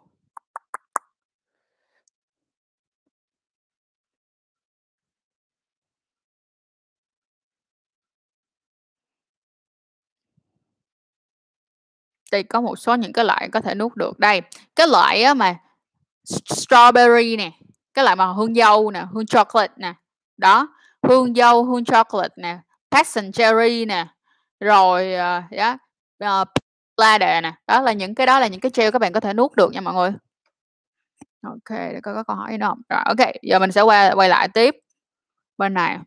thì có một số những cái loại có thể nuốt được. Đây, cái loại á mà strawberry nè, cái loại mà hương dâu nè, hương chocolate nè. Đó, hương dâu, hương chocolate nè, passion cherry nè, rồi, uh, yeah, uh, nè. Đó là những cái đó là những cái gel các bạn có thể nuốt được nha mọi người. Ok, để coi có câu hỏi gì nữa? Rồi, ok giờ mình sẽ quay quay lại tiếp bên này.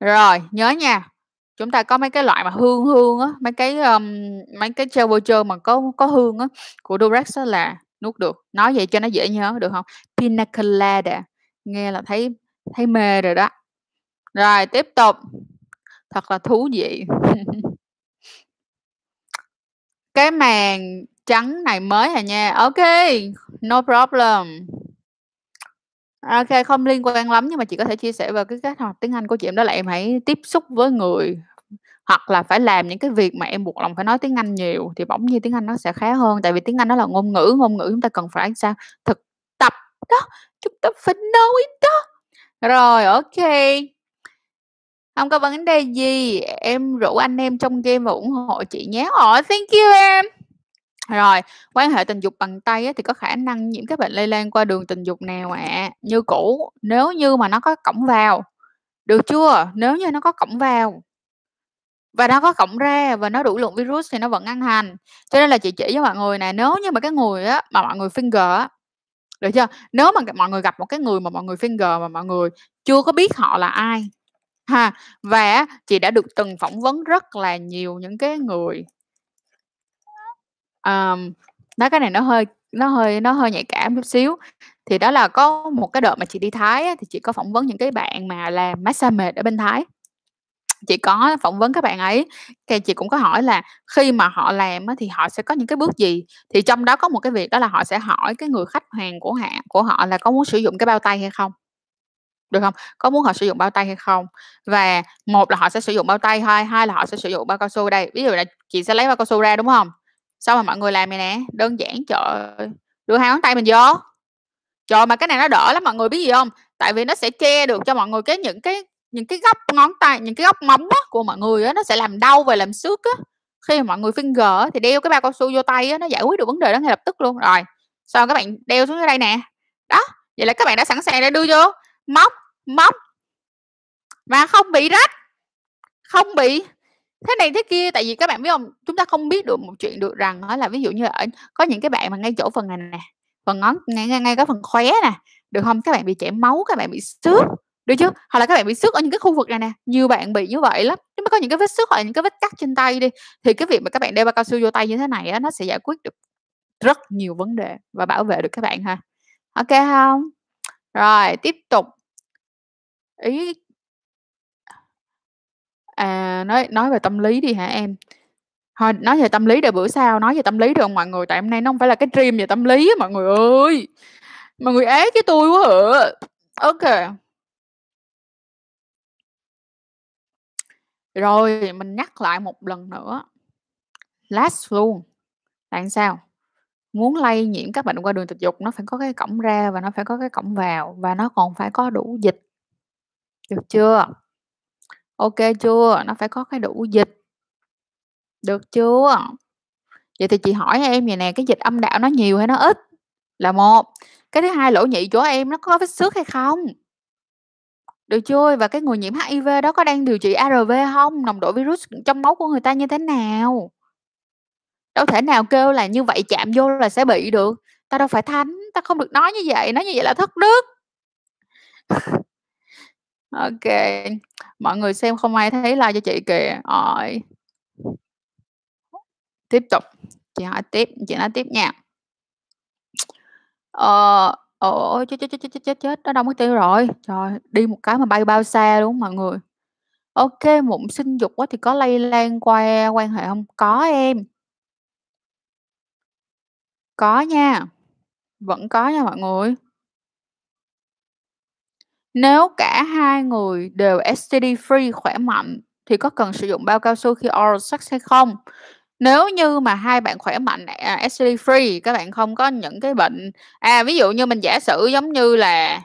Rồi, nhớ nha, chúng ta có mấy cái loại mà hương hương á, mấy cái, um, mấy cái gel voucher mà có có hương á, của Durex là nuốt được. Nói vậy cho nó dễ nhớ, được không? Pina colada, nghe là thấy thấy mê rồi đó. Rồi, tiếp tục. Thật là thú vị. Cái màng trắng này mới à nha. ok no problem. ok không liên quan lắm nhưng mà chị có thể chia sẻ về cái cách học tiếng Anh của chị, em đó là em hãy tiếp xúc với người, hoặc là phải làm những cái việc mà em buộc lòng phải nói tiếng Anh nhiều thì bỗng nhiên tiếng Anh nó sẽ khá hơn. Tại vì tiếng Anh nó là ngôn ngữ, ngôn ngữ chúng ta cần phải sao? Thực tập đó, chúng ta phải nói đó. Rồi, ok không có vấn đề gì, em rủ anh em trong game và ủng hộ chị nhé. Ồ, thank you em. Rồi, quan hệ tình dục bằng tay ấy, thì có khả năng nhiễm các bệnh lây lan qua đường tình dục nào ạ? Như cũ, nếu như mà nó có cổng vào, được chưa? Nếu như nó có cổng vào và nó có cổng ra và nó đủ lượng virus thì nó vẫn ăn hành. Cho nên là chị chỉ với mọi người này nếu như mà cái người á mà mọi người finger á, được chưa? Nếu mà mọi người gặp một cái người mà mọi người finger mà mọi người chưa có biết họ là ai, ha, và chị đã được từng phỏng vấn rất là nhiều những cái người um, nói cái này nó hơi nó hơi nó hơi nhạy cảm chút xíu. Thì đó là có một cái đợt mà chị đi Thái á, thì chị có phỏng vấn những cái bạn mà làm massage mệt ở bên Thái. Chị có phỏng vấn các bạn ấy, thì chị cũng có hỏi là khi mà họ làm thì họ sẽ có những cái bước gì, thì trong đó có một cái việc đó là họ sẽ hỏi cái người khách hàng của họ của họ là có muốn sử dụng cái bao tay hay không. Được không? Có muốn họ sử dụng bao tay hay không? Và một là họ sẽ sử dụng bao tay hai hai là họ sẽ sử dụng bao cao su. Đây, ví dụ là chị sẽ lấy bao cao su ra, đúng không sao mà mọi người làm này nè, đơn giản, trời ơi, đưa hai ngón tay mình vô. Trời, mà cái này nó đỡ lắm mọi người biết gì không? Tại vì nó sẽ che được cho mọi người cái những cái những cái góc ngón tay, những cái góc móng á của mọi người á, nó sẽ làm đau và làm xước á. Khi mà mọi người finger á thì đeo cái bao cao su vô tay á, nó giải quyết được vấn đề đó ngay lập tức luôn. Rồi, sau các bạn đeo xuống dưới đây nè. Đó, vậy là các bạn đã sẵn sàng để đưa vô, móc, móc. Và không bị rách, không bị thế này thế kia. Tại vì các bạn biết không? Chúng ta không biết được một chuyện được rằng là ví dụ như ở có những cái bạn mà ngay chỗ phần này nè, phần ngón ngay ngay ngay cái phần khóe nè, được không? Các bạn bị chảy máu, các bạn bị xước, được chưa? Hoặc là các bạn bị sức ở những cái khu vực này nè, nhiều bạn bị như vậy lắm. Nếu mà có những cái vết sức hoặc là những cái vết cắt trên tay đi, thì cái việc mà các bạn đeo bao cao su vô tay như thế này á, nó sẽ giải quyết được rất nhiều vấn đề và bảo vệ được các bạn ha. ok không? Rồi, tiếp tục. Ý À, nói nói về tâm lý đi hả em? Thôi nói về tâm lý để bữa sau nói về tâm lý được không mọi người? Tại hôm nay nó không phải là cái stream về tâm lý á mọi người ơi. Mọi người ế cái tôi quá hả ok Rồi, mình nhắc lại một lần nữa. Last luôn, là sao? Muốn lây nhiễm các bệnh qua đường tình dục nó phải có cái cổng ra và nó phải có cái cổng vào và nó còn phải có đủ dịch. Được chưa? OK chưa? Nó phải có cái đủ dịch. Được chưa? Vậy thì chị hỏi em vậy nè, cái dịch âm đạo nó nhiều hay nó ít? Là một. Cái thứ hai, lỗ nhị chỗ em nó có vết xước hay không? Được chưa? Và cái người nhiễm HIV đó có đang điều trị ARV không, Nồng độ virus trong máu của người ta như thế nào? Đâu thể nào kêu là như vậy chạm vô là sẽ bị được. Ta đâu phải thánh, ta không được nói như vậy, nói như vậy là thất đức. Ok, mọi người xem không ai thấy like cho chị kìa, Rồi. Tiếp tục, chị hỏi tiếp, chị nói tiếp nha. Ờ, ôi, chết, chết, chết, chết, chết, chết, chết, nó đâu mất tiêu rồi. Trời, đi một cái mà bay bao xa luôn á mọi người. Ô kê, mụn sinh dục á thì có lây lan qua quan hệ hông? Có em. Có nha, vẫn có nha mọi người. Nếu cả hai người đều STD free khỏe mạnh thì có cần sử dụng bao cao su khi oral sex hay không? Nếu như mà hai bạn khỏe mạnh, à, STD free, các bạn không có những cái bệnh à, ví dụ như mình giả sử giống như là,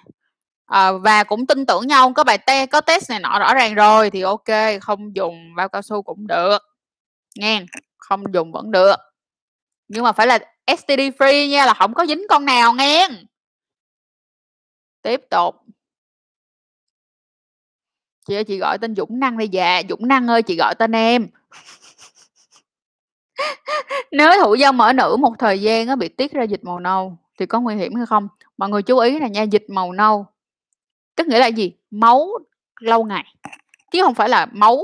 à, và cũng tin tưởng nhau, có bài te có test này nọ rõ ràng rồi thì ok không dùng bao cao su cũng được, nghe không dùng vẫn được. Nhưng mà phải là STD free nha, là không có dính con nào nghe Tiếp tục. Chị ơi, chị gọi tên Dũng Năng đi dạ, Dũng Năng ơi, chị gọi tên em. Nếu thụ dâm ở nữ một thời gian á bị tiết ra dịch màu nâu thì có nguy hiểm hay không? Mọi người chú ý là nha, dịch màu nâu, tức nghĩa là gì? Máu lâu ngày, chứ không phải là máu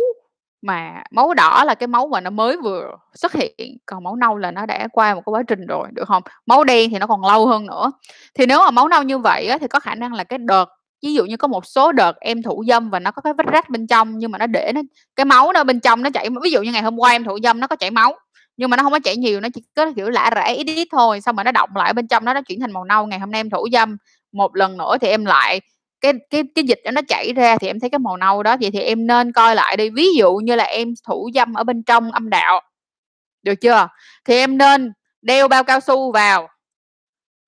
mà máu đỏ là cái máu mà nó mới vừa xuất hiện, còn máu nâu là nó đã qua một cái quá trình rồi, được không? Máu đen thì nó còn lâu hơn nữa. Thì nếu mà máu nâu như vậy á thì có khả năng là cái đợt ví dụ như có một số đợt em thủ dâm và nó có cái vết rách bên trong nhưng mà nó để nó cái máu nó bên trong nó chảy ví dụ như ngày hôm qua em thủ dâm nó có chảy máu, nhưng mà nó không có chảy nhiều, nó chỉ có, kiểu, lả rẽ ít ít thôi, xong mà nó động lại bên trong nó nó chuyển thành màu nâu. Ngày hôm nay em thủ dâm một lần nữa thì em lại cái cái cái dịch đó nó chảy ra thì em thấy cái màu nâu đó, vậy thì em nên coi lại đi. Ví dụ như là em thủ dâm ở bên trong âm đạo, được chưa? Thì em nên đeo bao cao su vào,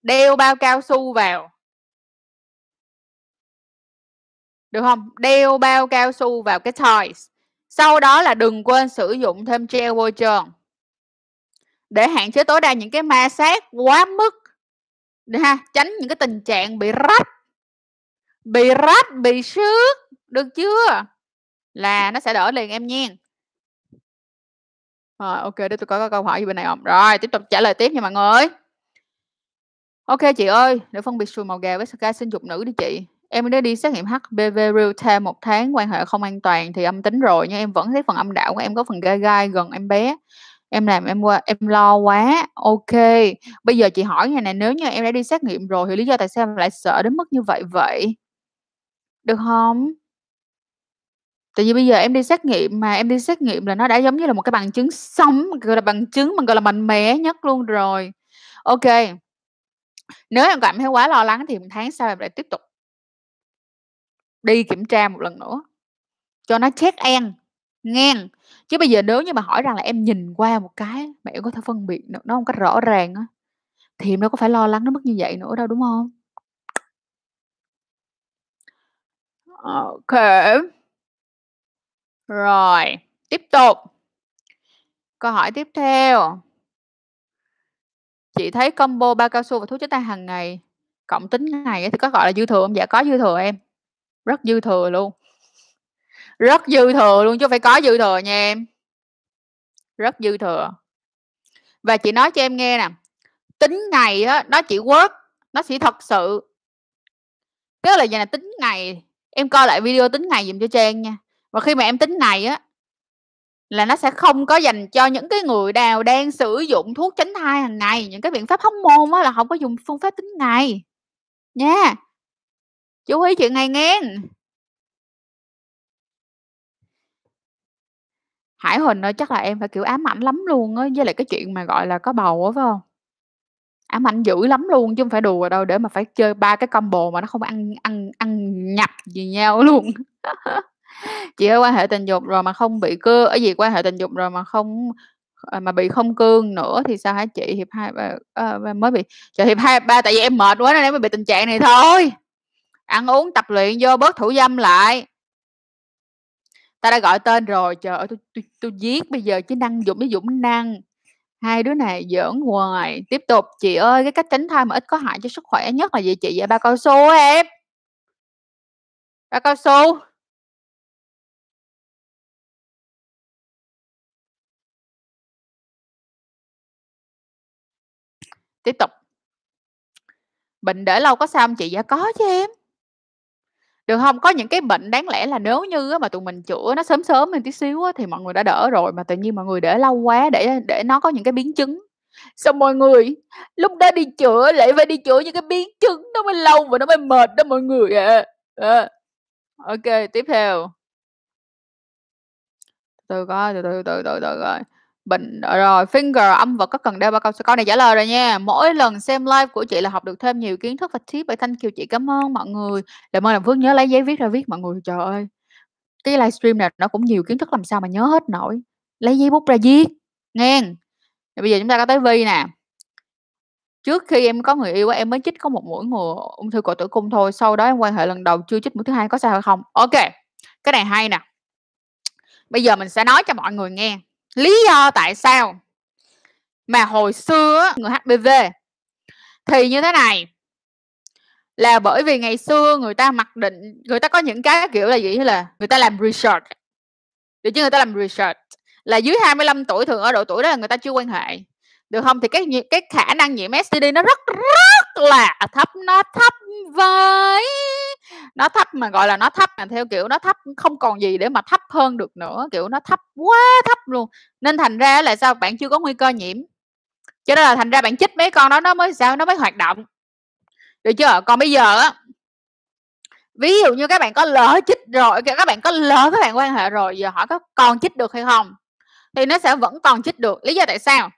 đeo bao cao su vào. Được không Đeo bao cao su vào cái toys, sau đó là đừng quên sử dụng thêm gel bôi trơn. Để hạn chế tối đa những cái ma sát quá mức, ha? Tránh những cái tình trạng bị rách, bị rách, bị xước, được chưa? Là nó sẽ đỡ liền em nhiên. Rồi, ok, để tôi coi có câu hỏi gì bên này không? Rồi, tiếp tục trả lời tiếp nha mọi người ok chị ơi, để phân biệt sùi màu gà với scar sinh dục nữ đi chị. Em đã đi xét nghiệm HPV real time một tháng, quan hệ không an toàn thì âm tính rồi, nhưng em vẫn thấy phần âm đạo của em có phần gai gai gần em bé. Em làm em qua em lo quá. ok bây giờ chị hỏi ngày này nếu như em đã đi xét nghiệm rồi thì lý do tại sao em lại sợ đến mức như vậy vậy? Được không Tại vì bây giờ em đi xét nghiệm mà, em đi xét nghiệm là nó đã giống như là một cái bằng chứng sống, gọi là, bằng chứng mà, gọi là, mạnh mẽ nhất luôn rồi. ok. Nếu em cảm thấy quá lo lắng thì một tháng sau em lại tiếp tục đi kiểm tra một lần nữa, cho nó check-en, ngang Chứ bây giờ nếu như mà hỏi rằng là em nhìn qua một cái mà em có thể phân biệt được nó một cách rõ ràng á, thì em đâu có phải lo lắng đến mức như vậy nữa đâu, đúng không? OK. Rồi, tiếp tục. Câu hỏi tiếp theo. Chị thấy combo bao cao su và thuốc tránh thai hàng ngày cộng tính ngày thì có gọi là dư thừa không? Dạ có dư thừa em, rất dư thừa luôn. Rất dư thừa luôn chứ phải có dư thừa nha em. Rất dư thừa. Và chị nói cho em nghe nè, tính ngày đó nó chỉ work, nó chỉ thật sự tức là giờ là tính ngày em coi lại video tính ngày dùm cho Trang nha, và khi mà em tính ngày á là nó sẽ không có dành cho những cái người nào đang sử dụng thuốc tránh thai hàng ngày, những cái biện pháp hóc môn á là không có dùng phương pháp tính ngày, nha. Chú ý chuyện này nghe Hải Huỳnh ơi, chắc là em phải, kiểu, ám ảnh lắm luôn á, với lại cái chuyện mà, gọi là, có bầu á, phải hông? Ám ảnh dữ lắm luôn chứ hông phải đùa đâu, để mà phải chơi 3 cái combo mà nó không ăn ăn ăn nhập gì nhau luôn. Chị ơi, quan hệ tình dục rồi mà không bị cưa á gì, quan hệ tình dục rồi mà không ờ, mà bị không cương nữa thì sao hả chị? Hiệp 2, ba ơ, ba mới bị trời, hiệp 2, hiệp 3 tại vì em mệt quá nên em mới bị tình trạng này thôi. Ăn uống, tập luyện vô bớt thủ dâm lại. Ta đã gọi tên rồi, trời ơi, tôi tôi, tôi viết bây giờ chứ Năng Dũng với Dũng Năng, hai đứa này giỡn hoài. Tiếp tục, chị ơi, cái cách tránh thai mà ít có hại cho sức khỏe nhất là gì chị? Dạ ba cao su em. ba cao su. Tiếp tục. Bệnh để lâu có sao không chị? Dạ có chứ em. Được hông? Có những cái bệnh đáng lẽ là nếu như á mà tụi mình chữa nó sớm sớm hơn tí xíu á thì mọi người đã đỡ rồi, mà tự nhiên mọi người để lâu quá để để nó có những cái biến chứng. Xong mọi người lúc đó đi chữa lại phải đi chữa những cái biến chứng nó mới lâu và nó mới mệt đó mọi người ạ. À. Ô kê, tiếp theo. Từ coi, từ từ, từ từ từ coi. Bệnh ờ, rồi, finger âm vật có cần đeo bao cao su câu này trả lời rồi nha. Mỗi lần xem live của chị là học được thêm nhiều kiến thức và tip vậy thanh kiều chị, cảm ơn mọi người. Làm ơn làm phước nhớ lấy giấy viết ra viết mọi người. Trời ơi, cái livestream này nó cũng nhiều kiến thức làm sao mà nhớ hết nổi. Lấy giấy bút ra viết, nghe Rồi bây giờ chúng ta có tới Vi nè. Trước khi em có người yêu em mới chích có một mũi ngừa ung thư cổ tử cung thôi, sau đó em quan hệ lần đầu chưa chích mũi thứ hai có sao hay không? ok cái này hay nè. Bây giờ mình sẽ nói cho mọi người nghe, lý do tại sao mà hồi xưa người HPV thì như thế này. Là bởi vì ngày xưa người ta mặc định người ta có những cái, kiểu là gì, là người ta làm research. Được chứ? Người ta làm research. Là dưới 25 tuổi, thường ở độ tuổi đó là người ta chưa quan hệ, được không? Thì cái cái khả năng nhiễm STD nó rất rất là thấp, nó thấp với nó thấp mà, gọi là, nó thấp mà theo kiểu nó thấp không còn gì để mà thấp hơn được nữa, kiểu, nó thấp quá thấp luôn. Nên thành ra là sao? Bạn chưa có nguy cơ nhiễm. Cho nên là thành ra bạn chích mấy con đó nó mới sao? Nó mới hoạt động. Được chưa? Còn bây giờ á ví dụ như các bạn có lỡ chích rồi, các bạn có lỡ các bạn quan hệ rồi, giờ hỏi có còn chích được hay không Thì nó sẽ vẫn còn chích được. Lý do tại sao?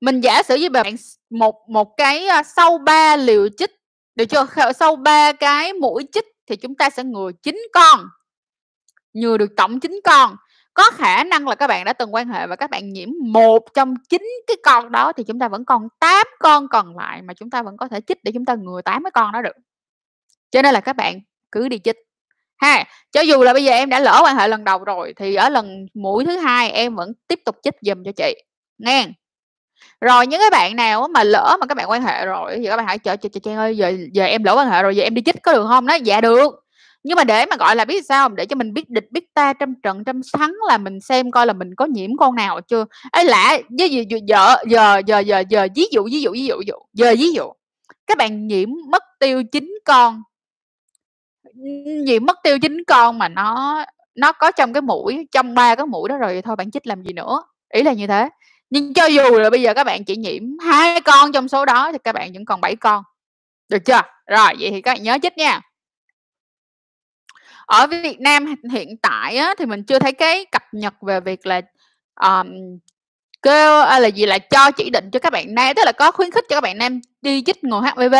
Mình giả sử như bạn một một cái, sau 3 liều chích, được chưa? Sau ba cái mũi chích thì chúng ta sẽ ngừa chín con. Ngừa được tổng 9 con. Có khả năng là các bạn đã từng quan hệ và các bạn nhiễm một trong chín cái con đó thì chúng ta vẫn còn 8 con còn lại mà chúng ta vẫn có thể chích để chúng ta ngừa 8 cái con đó được. Cho nên là các bạn cứ đi chích ha. Cho dù là bây giờ em đã lỡ quan hệ lần đầu rồi thì ở lần mũi thứ hai em vẫn tiếp tục chích dùm cho chị, nghe rồi những cái bạn nào mà lỡ mà các bạn quan hệ rồi thì các bạn hãy chờ chờ chờ Trang ơi, giờ giờ em lỡ quan hệ rồi, giờ em đi chích có được không nó "Dạ được." Nhưng mà để mà, gọi là, biết sao? Để cho mình biết địch biết ta, trăm trận trăm thắng là mình xem coi là mình có nhiễm con nào chưa. ấy lạ, với gì vợ giờ giờ giờ giờ giờ ví dụ, ví dụ, ví dụ, ví dụ, giờ ví dụ, các bạn nhiễm mất tiêu chính con. Nhiễm mất tiêu chính con mà nó nó có trong cái mũi, trong ba cái mũi đó rồi thì thôi bạn chích làm gì nữa, ý là như thế. Nhưng cho dù là bây giờ các bạn chỉ nhiễm hai con trong số đó thì các bạn vẫn còn 7 con. Được chưa? Rồi, vậy thì các bạn nhớ chích nha. Ở Việt Nam hiện tại á thì mình chưa thấy cái cập nhật về việc là, um, kêu, à, là gì, là cho chỉ định cho các bạn nam tức là có khuyến khích cho các bạn nam đi chích ngừa HPV,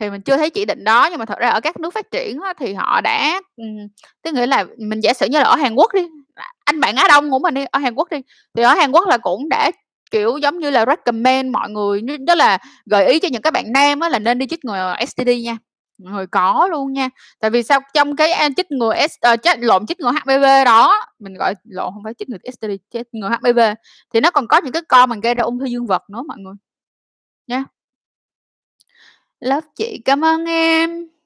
thì mình chưa thấy chỉ định đó. Nhưng mà thật ra ở các nước phát triển á thì họ đã, um, tức nghĩa là mình giả sử như là ở Hàn Quốc đi, À, anh bạn Á Đông của mình đi, ở Hàn Quốc đi, thì ở Hàn Quốc là cũng đã, kiểu, giống như là recommend mọi người, đó là gợi ý cho những các bạn nam á là nên đi chích ngừa STD nha. Người có luôn nha. Tại vì sao? Trong cái, chích ngừa S ờ, uh, chết, lộn, chích ngừa HPV đó, mình gọi lộn không phải chích ngừa STD, chích ngừa HPV thì nó còn có những cái con mà gây ra ung thư dương vật nữa mọi người. Nha. lớp chị, cảm ơn em.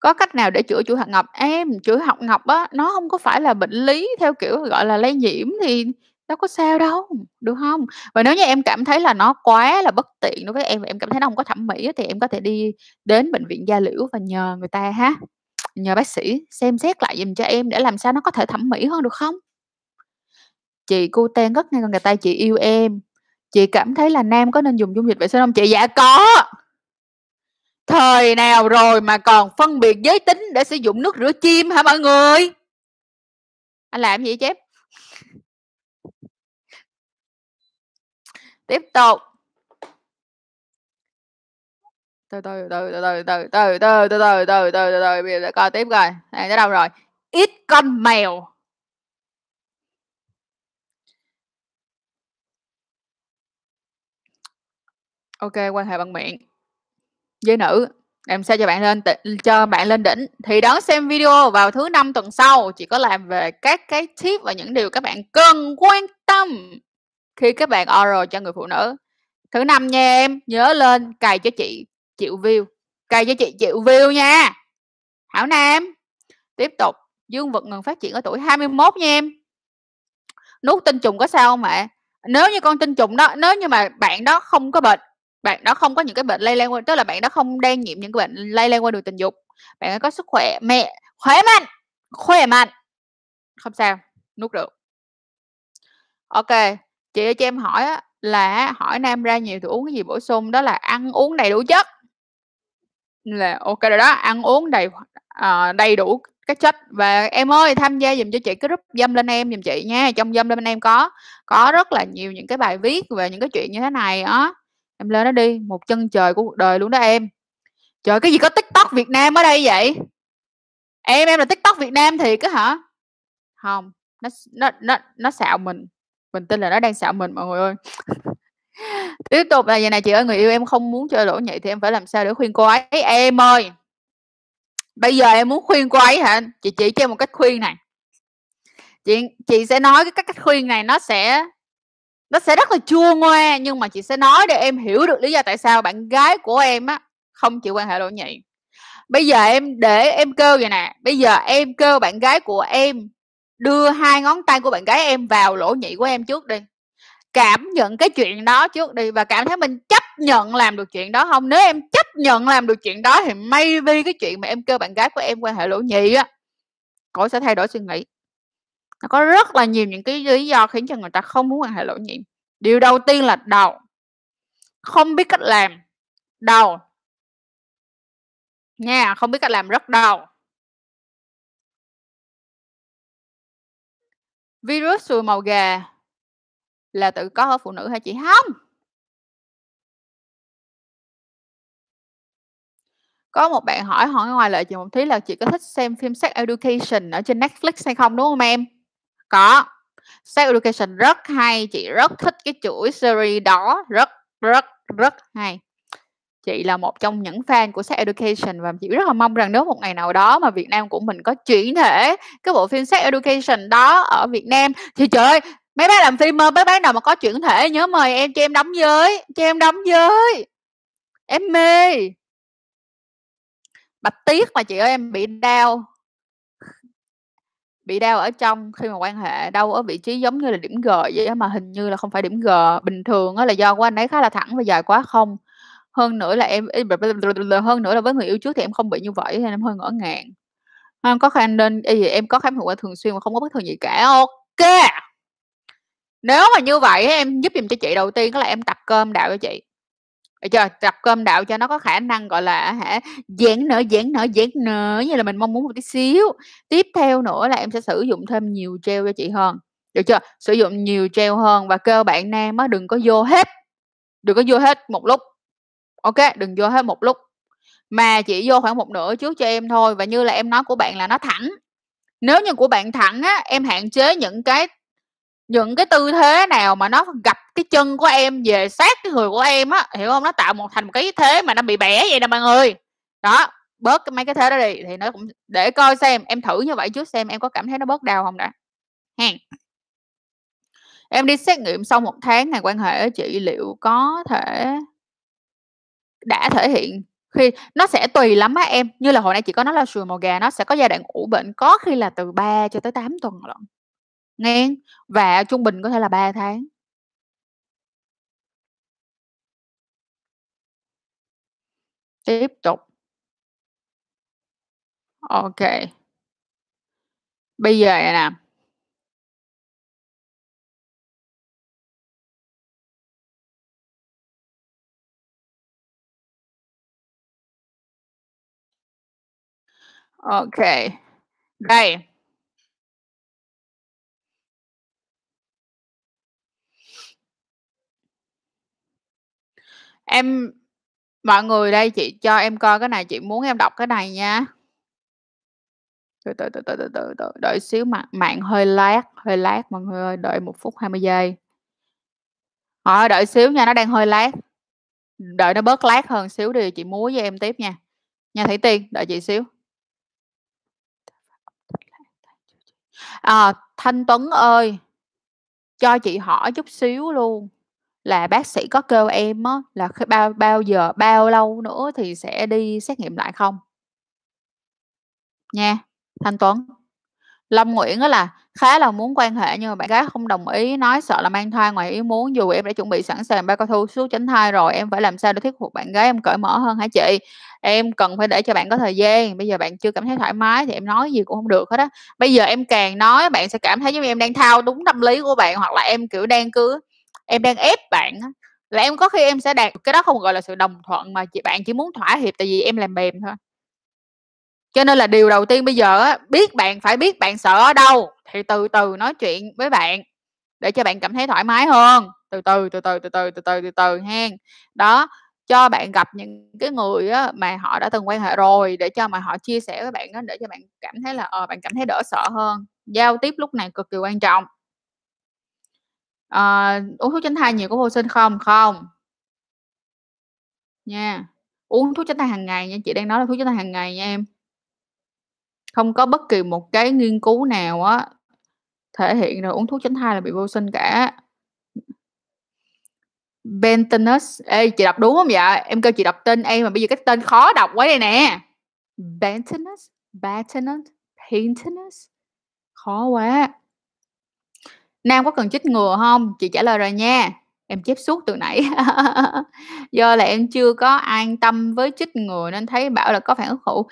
Có cách nào để chữa chuỗi hạt ngọc? Em, chữa hạt ngọc á, nó không có phải là bệnh lý theo kiểu, gọi là, lây nhiễm thì đâu có sao đâu, được không Và nếu như em cảm thấy là nó quá là bất tiện đối với em và em cảm thấy nó không có thẩm mỹ thì em có thể đi đến bệnh viện da liễu và nhờ người ta ha, nhờ bác sĩ xem xét lại dùm cho em để làm sao nó có thể thẩm mỹ hơn, được không? Chị cute tên ngây, còn người ta chị yêu em. Chị cảm thấy là nam có nên dùng dung dịch vệ sinh không chị? Dạ có. Thời nào rồi mà còn phân biệt giới tính để sử dụng nước rửa chim hả mọi người? Anh làm gì vậy Chép? Tiếp tục. Từ từ, từ, từ, từ, từ, từ, từ, từ, từ, từ, từ, từ, từ, bây giờ coi tiếp coi, này tới đâu rồi? Ít con mèo. ok quan hệ bằng miệng. Với nữ, em sẽ cho bạn lên t cho bạn lên đỉnh thì đón xem video vào thứ Năm tuần sau, chị có làm về các cái tip và những điều các bạn cần quan tâm khi các bạn oral cho người phụ nữ. Thứ Năm nha em, nhớ lên cài cho chị triệu view, cài cho chị triệu view nha. Hảo Nam. Tiếp tục, dương vật ngừng phát triển ở tuổi 21 nha em. Nuốt tinh trùng có sao không ạ? Nếu như con tinh trùng đó nếu như mà bạn đó không có bệnh, bạn đó không có những cái bệnh lây lan qua tức là bạn đó không đang nhiễm những cái bệnh lây lan qua đường tình dục, bạn ấy có sức khỏe mẹ khỏe mạnh, khỏe mạnh. Không sao, nuốt được. OK, chị ơi cho em hỏi á là hỏi nam ra nhiều thì uống cái gì bổ sung? Đó là ăn uống đầy đủ chất. Là OK rồi đó, ăn uống đầy ờ, đầy đủ các chất. Và em ơi, tham gia dùm cho chị cái group Dâm Lên Em dùm chị nha, trong Dâm Lên Em có có rất là nhiều những cái bài viết về những cái chuyện như thế này á. Em lên nó đi, một chân trời của cuộc đời luôn đó em. Trời, cái gì có TikTok Việt Nam ở đây vậy? Em em là TikTok Việt Nam thì cứ hả? không nó nó nó nó xạo mình, mình tin là nó đang xạo mình mọi người ơi. Tiếp tục là vậy này chị ơi, người yêu em không muốn chơi lỗ nhị thì em phải làm sao để khuyên cô ấy? Em ơi bây giờ em muốn khuyên cô ấy hả? Chị chỉ cho em một cách khuyên này. Chị chị sẽ nói cái cách khuyên này nó sẽ nó sẽ rất là chua ngoa, nhưng mà chị sẽ nói để em hiểu được lý do tại sao bạn gái của em á không chịu quan hệ lỗ nhị. Bây giờ em để em kêu vậy nè, bây giờ em kêu bạn gái của em đưa hai ngón tay của bạn gái em vào lỗ nhị của em trước đi. Cảm nhận cái chuyện đó trước đi và cảm thấy mình chấp nhận làm được chuyện đó không Nếu em chấp nhận làm được chuyện đó thì maybe cái chuyện mà em kêu bạn gái của em quan hệ lỗ nhị á, cổ sẽ thay đổi suy nghĩ. Nó có rất là nhiều những cái lý do khiến cho người ta không muốn quan hệ lỗ nhiễm. Điều đầu tiên là đầu. Không biết cách làm, đầu. Nha, không biết cách làm rất đau. Virus sùi màu gà là tự có ở phụ nữ hay chị? không Có một bạn hỏi hỏi ngoài lời chị một tí là chị có thích xem phim Sex Education ở trên Netflix hay không, đúng không em? Có, Sex Education rất hay, chị rất thích cái chuỗi series đó, rất, rất, rất hay. Chị là một trong những fan của Sex Education và chị rất là mong rằng nếu một ngày nào đó mà Việt Nam của mình có chuyển thể cái bộ phim Sex Education đó ở Việt Nam thì trời ơi, mấy bác làm phim, ơ, mấy bác nào mà có chuyển thể nhớ mời em cho em đóng với, cho em đóng với. Em mê. Bạch tiếc mà chị ơi, em bị đau. Bị đau ở trong khi mà quan hệ, đau ở vị trí giống như là điểm G vậy đó, mà hình như là không phải điểm G, bình thường á là do của anh ấy khá là thẳng và dài quá không. Hơn nữa là em hơn nữa là với người yêu trước thì em không bị như vậy nên em hơi ngỡ ngàng. em có khả nên gì em có khám hiệu quả thường xuyên mà không có bất thường gì cả. OK. Nếu mà như vậy em giúp giùm cho chị đầu tiên đó là em tập cơm đạo cho chị. Được chưa? Tập cơm đạo cho nó có khả năng, gọi là, hả, giãn nở, giãn nở, giãn nở như là mình mong muốn một tí xíu. Tiếp theo nữa là em sẽ sử dụng thêm nhiều gel cho chị hơn, được chưa? Sử dụng nhiều gel hơn và kêu bạn nam á đừng có vô hết, đừng có vô hết một lúc. OK, đừng vô hết một lúc, mà chỉ vô khoảng một nửa trước cho em thôi và như là em nói của bạn là nó thẳng. Nếu như của bạn thẳng á, em hạn chế những cái những cái tư thế nào mà nó gặp cái chân của em về sát cái người của em á, hiểu không Nó tạo một thành một cái thế mà nó bị bẻ vậy nè mọi người. Đó, bớt mấy cái thế đó đi thì nó cũng để coi xem, em thử như vậy trước xem em có cảm thấy nó bớt đau không đã, hen. Em đi xét nghiệm sau một tháng ngày quan hệ chị, liệu có thể đã thể hiện khi nó sẽ tùy lắm á em, như là hồi nãy chị có nói là sùi màu gà nó sẽ có giai đoạn ủ bệnh, có khi là từ 3 cho tới 8 tuần lận, nghe và trung bình có thể là 3 tháng. Tiếp tục. OK. Bây giờ nè. OK. Đây. Em mọi người đây chị cho em coi cái này, chị muốn em đọc cái này nha. Từ từ, từ từ, từ từ, từ, đợi xíu mạng mạng hơi lát, hơi lát mọi người ơi, đợi 1 phút 20 giây. Ờ, đợi xíu nha, nó đang hơi lát. Đợi nó bớt lát hơn xíu đi, chị múa với em tiếp nha. Nha Thủy Tiên, đợi chị xíu. À, Thanh Tuấn ơi, cho chị hỏi chút xíu luôn, là bác sĩ có kêu em á là bao bao giờ bao lâu nữa thì sẽ đi xét nghiệm lại không? Nha, Thanh Tuấn. lâm Nguyễn á là khá là muốn quan hệ nhưng mà bạn gái không đồng ý, nói sợ là mang thai ngoài ý muốn. Dù em đã chuẩn bị sẵn sàng bao cao su, suốt tránh thai rồi, em phải làm sao để thuyết phục bạn gái em cởi mở hơn hả chị? Em cần phải để cho bạn có thời gian, bây giờ bạn chưa cảm thấy thoải mái thì em nói gì cũng không được hết á. Bây giờ em càng nói bạn sẽ cảm thấy giống như em đang thao đúng tâm lý của bạn, hoặc là em, kiểu, đang cứ em đang ép bạn là em có khi em sẽ đạt cái đó không gọi là sự đồng thuận mà chị bạn chỉ muốn thỏa hiệp tại vì em làm mềm thôi. Cho nên là điều đầu tiên bây giờ á, biết bạn phải biết bạn sợ ở đâu, thì từ từ nói chuyện với bạn, để cho bạn cảm thấy thoải mái hơn, từ từ, từ từ, từ từ, từ từ, từ từ hen. Đó, cho bạn gặp những cái người á mà họ đã từng quan hệ rồi, để cho mà họ chia sẻ với bạn đó để cho bạn cảm thấy là, ờ, bạn cảm thấy đỡ sợ hơn. Giao tiếp lúc này cực kỳ quan trọng à, uống thuốc tránh thai nhiều có vô sinh không? Không. Nha, uống thuốc tránh thai hàng ngày nha, chị đang nói là thuốc tránh thai hàng ngày nha em. Không có bất kỳ một cái nghiên cứu nào á, thể hiện là uống thuốc tránh thai là bị vô sinh cả. Bentonus, ê, chị đọc đúng không vậy? Em kêu chị đọc tên em mà bây giờ cái tên khó đọc quá đây nè. Bentonus, Bentonus Pentonus, khó quá. Nam có cần chích ngừa không Chị trả lời rồi nha, em chép suốt từ nãy. Do là em chưa có an tâm với chích ngừa nên thấy bảo là có phản ứng phụ.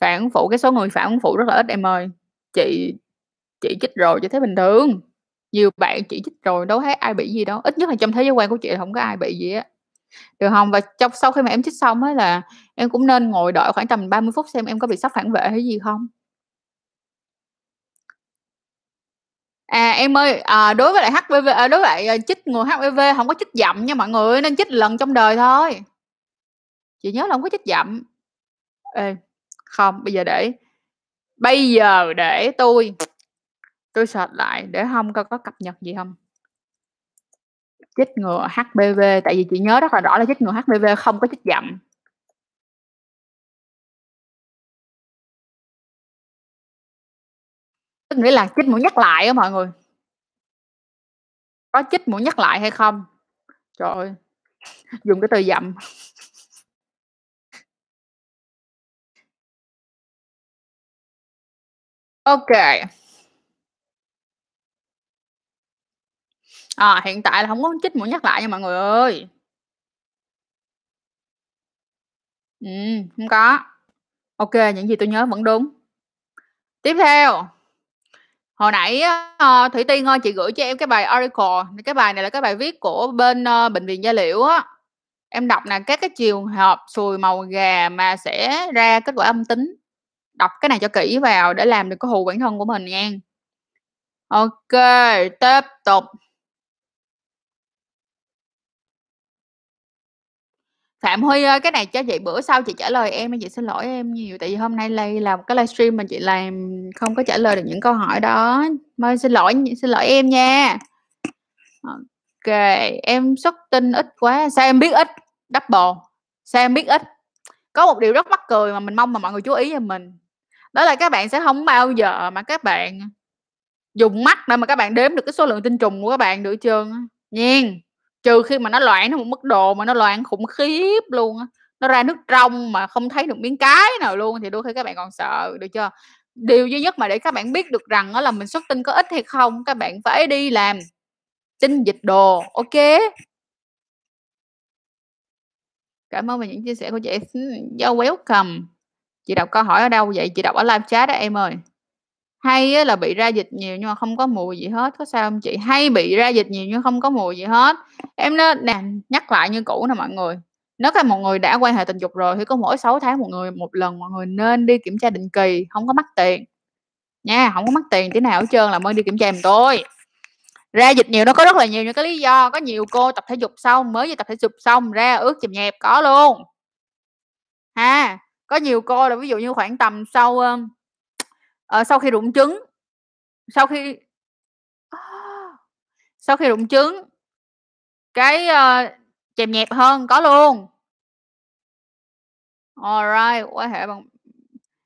Phản ứng phụ cái số người phản ứng phụ rất là ít em ơi. Chị chị chích rồi chị thấy bình thường, nhiều bạn chị chích rồi đâu thấy ai bị gì đâu, ít nhất là trong thế giới quan của chị là không có ai bị gì á, được không Và trong sau khi mà em chích xong ấy là em cũng nên ngồi đợi khoảng tầm 30 phút xem em có bị sốc phản vệ hay gì không. À, em ơi, à, đối với lại HPV à, đối với lại, chích ngừa HPV hổng có chích dặm nha mọi người, nên chích lần trong đời thôi. Chị nhớ là hông có chích dặm. Ê, không, bây giờ để bây giờ để tui tui search lại để không coi có cập nhật gì không Chích ngừa HPV, tại vì chị nhớ rất là rõ là chích ngừa HPV không có chích dặm. Tức nghĩa là chích mũi nhắc lại á mọi người. Có chích mũi nhắc lại hay không? Trời ơi, dùng cái từ dặm. Ok. À, hiện tại là không có chích mũi nhắc lại nha mọi người ơi. Ừ, không có. ok những gì tôi nhớ vẫn đúng. Tiếp theo. Hồi nãy uh, Thủy Tiên ơi, chị gửi cho em cái bài article, cái bài này là cái bài viết của bên, uh, bệnh viện Gia Liễu á. Em đọc nè, các cái trường hợp sùi màu gà mà sẽ ra kết quả âm tính. Đọc cái này cho kỹ vào để làm được có hù bản thân của mình nha ok tiếp tục. Phạm Huy ơi, cái này cho chị bữa sau chị trả lời em chị xin lỗi em nhiều, tại vì hôm nay lay là một cái livestream mà chị làm không có trả lời được những câu hỏi đó. mời xin lỗi xin lỗi em nha. ok em xuất tinh ít quá, sao em biết ít? Double, sao em biết ít? Có một điều rất mắc cười mà mình mong mà mọi người chú ý cho mình, đó là các bạn sẽ không bao giờ mà các bạn dùng mắt để mà các bạn đếm được cái số lượng tinh trùng của các bạn được chưa nhiên. Trừ khi mà nó loãng nó một mức độ mà nó loãng khủng khiếp luôn á, nó ra nước trong mà không thấy được miếng cái nào luôn thì đôi khi các bạn còn sợ, được chưa? Điều duy nhất mà để các bạn biết được rằng đó là mình xuất tinh có ít hay không, các bạn phải đi làm tinh dịch đồ, ok? Cảm ơn về những chia sẻ của chị. You're welcome. Chị đọc câu hỏi ở đâu vậy? Chị đọc ở live chat đó em ơi. Hay á là bị ra dịch nhiều nhưng mà không có mùi gì hết, có sao không chị? Hay bị ra dịch nhiều nhưng không có mùi gì hết. Em nói nè, nhắc lại như cũ nè mọi người, nếu các một người đã quan hệ tình dục rồi thì có mỗi 6 tháng một người một lần mọi người nên đi kiểm tra định kỳ, không có mắc tiền. Nha, không có mắc tiền tí nào hết trơn là mới đi kiểm tra giùm tôi. Ra dịch nhiều nó có rất là nhiều những cái lý do, có nhiều cô tập thể dục xong mới vừa tập thể dục xong ra ướt chùm nhẹp, có luôn. Ha, có nhiều cô là ví dụ như khoảng tầm sau, ờ, sau khi rụng trứng, sau khi a! Sau khi rụng trứng cái, ơ, chèm nhẹp hơn, có luôn. Alright, quan hệ bằng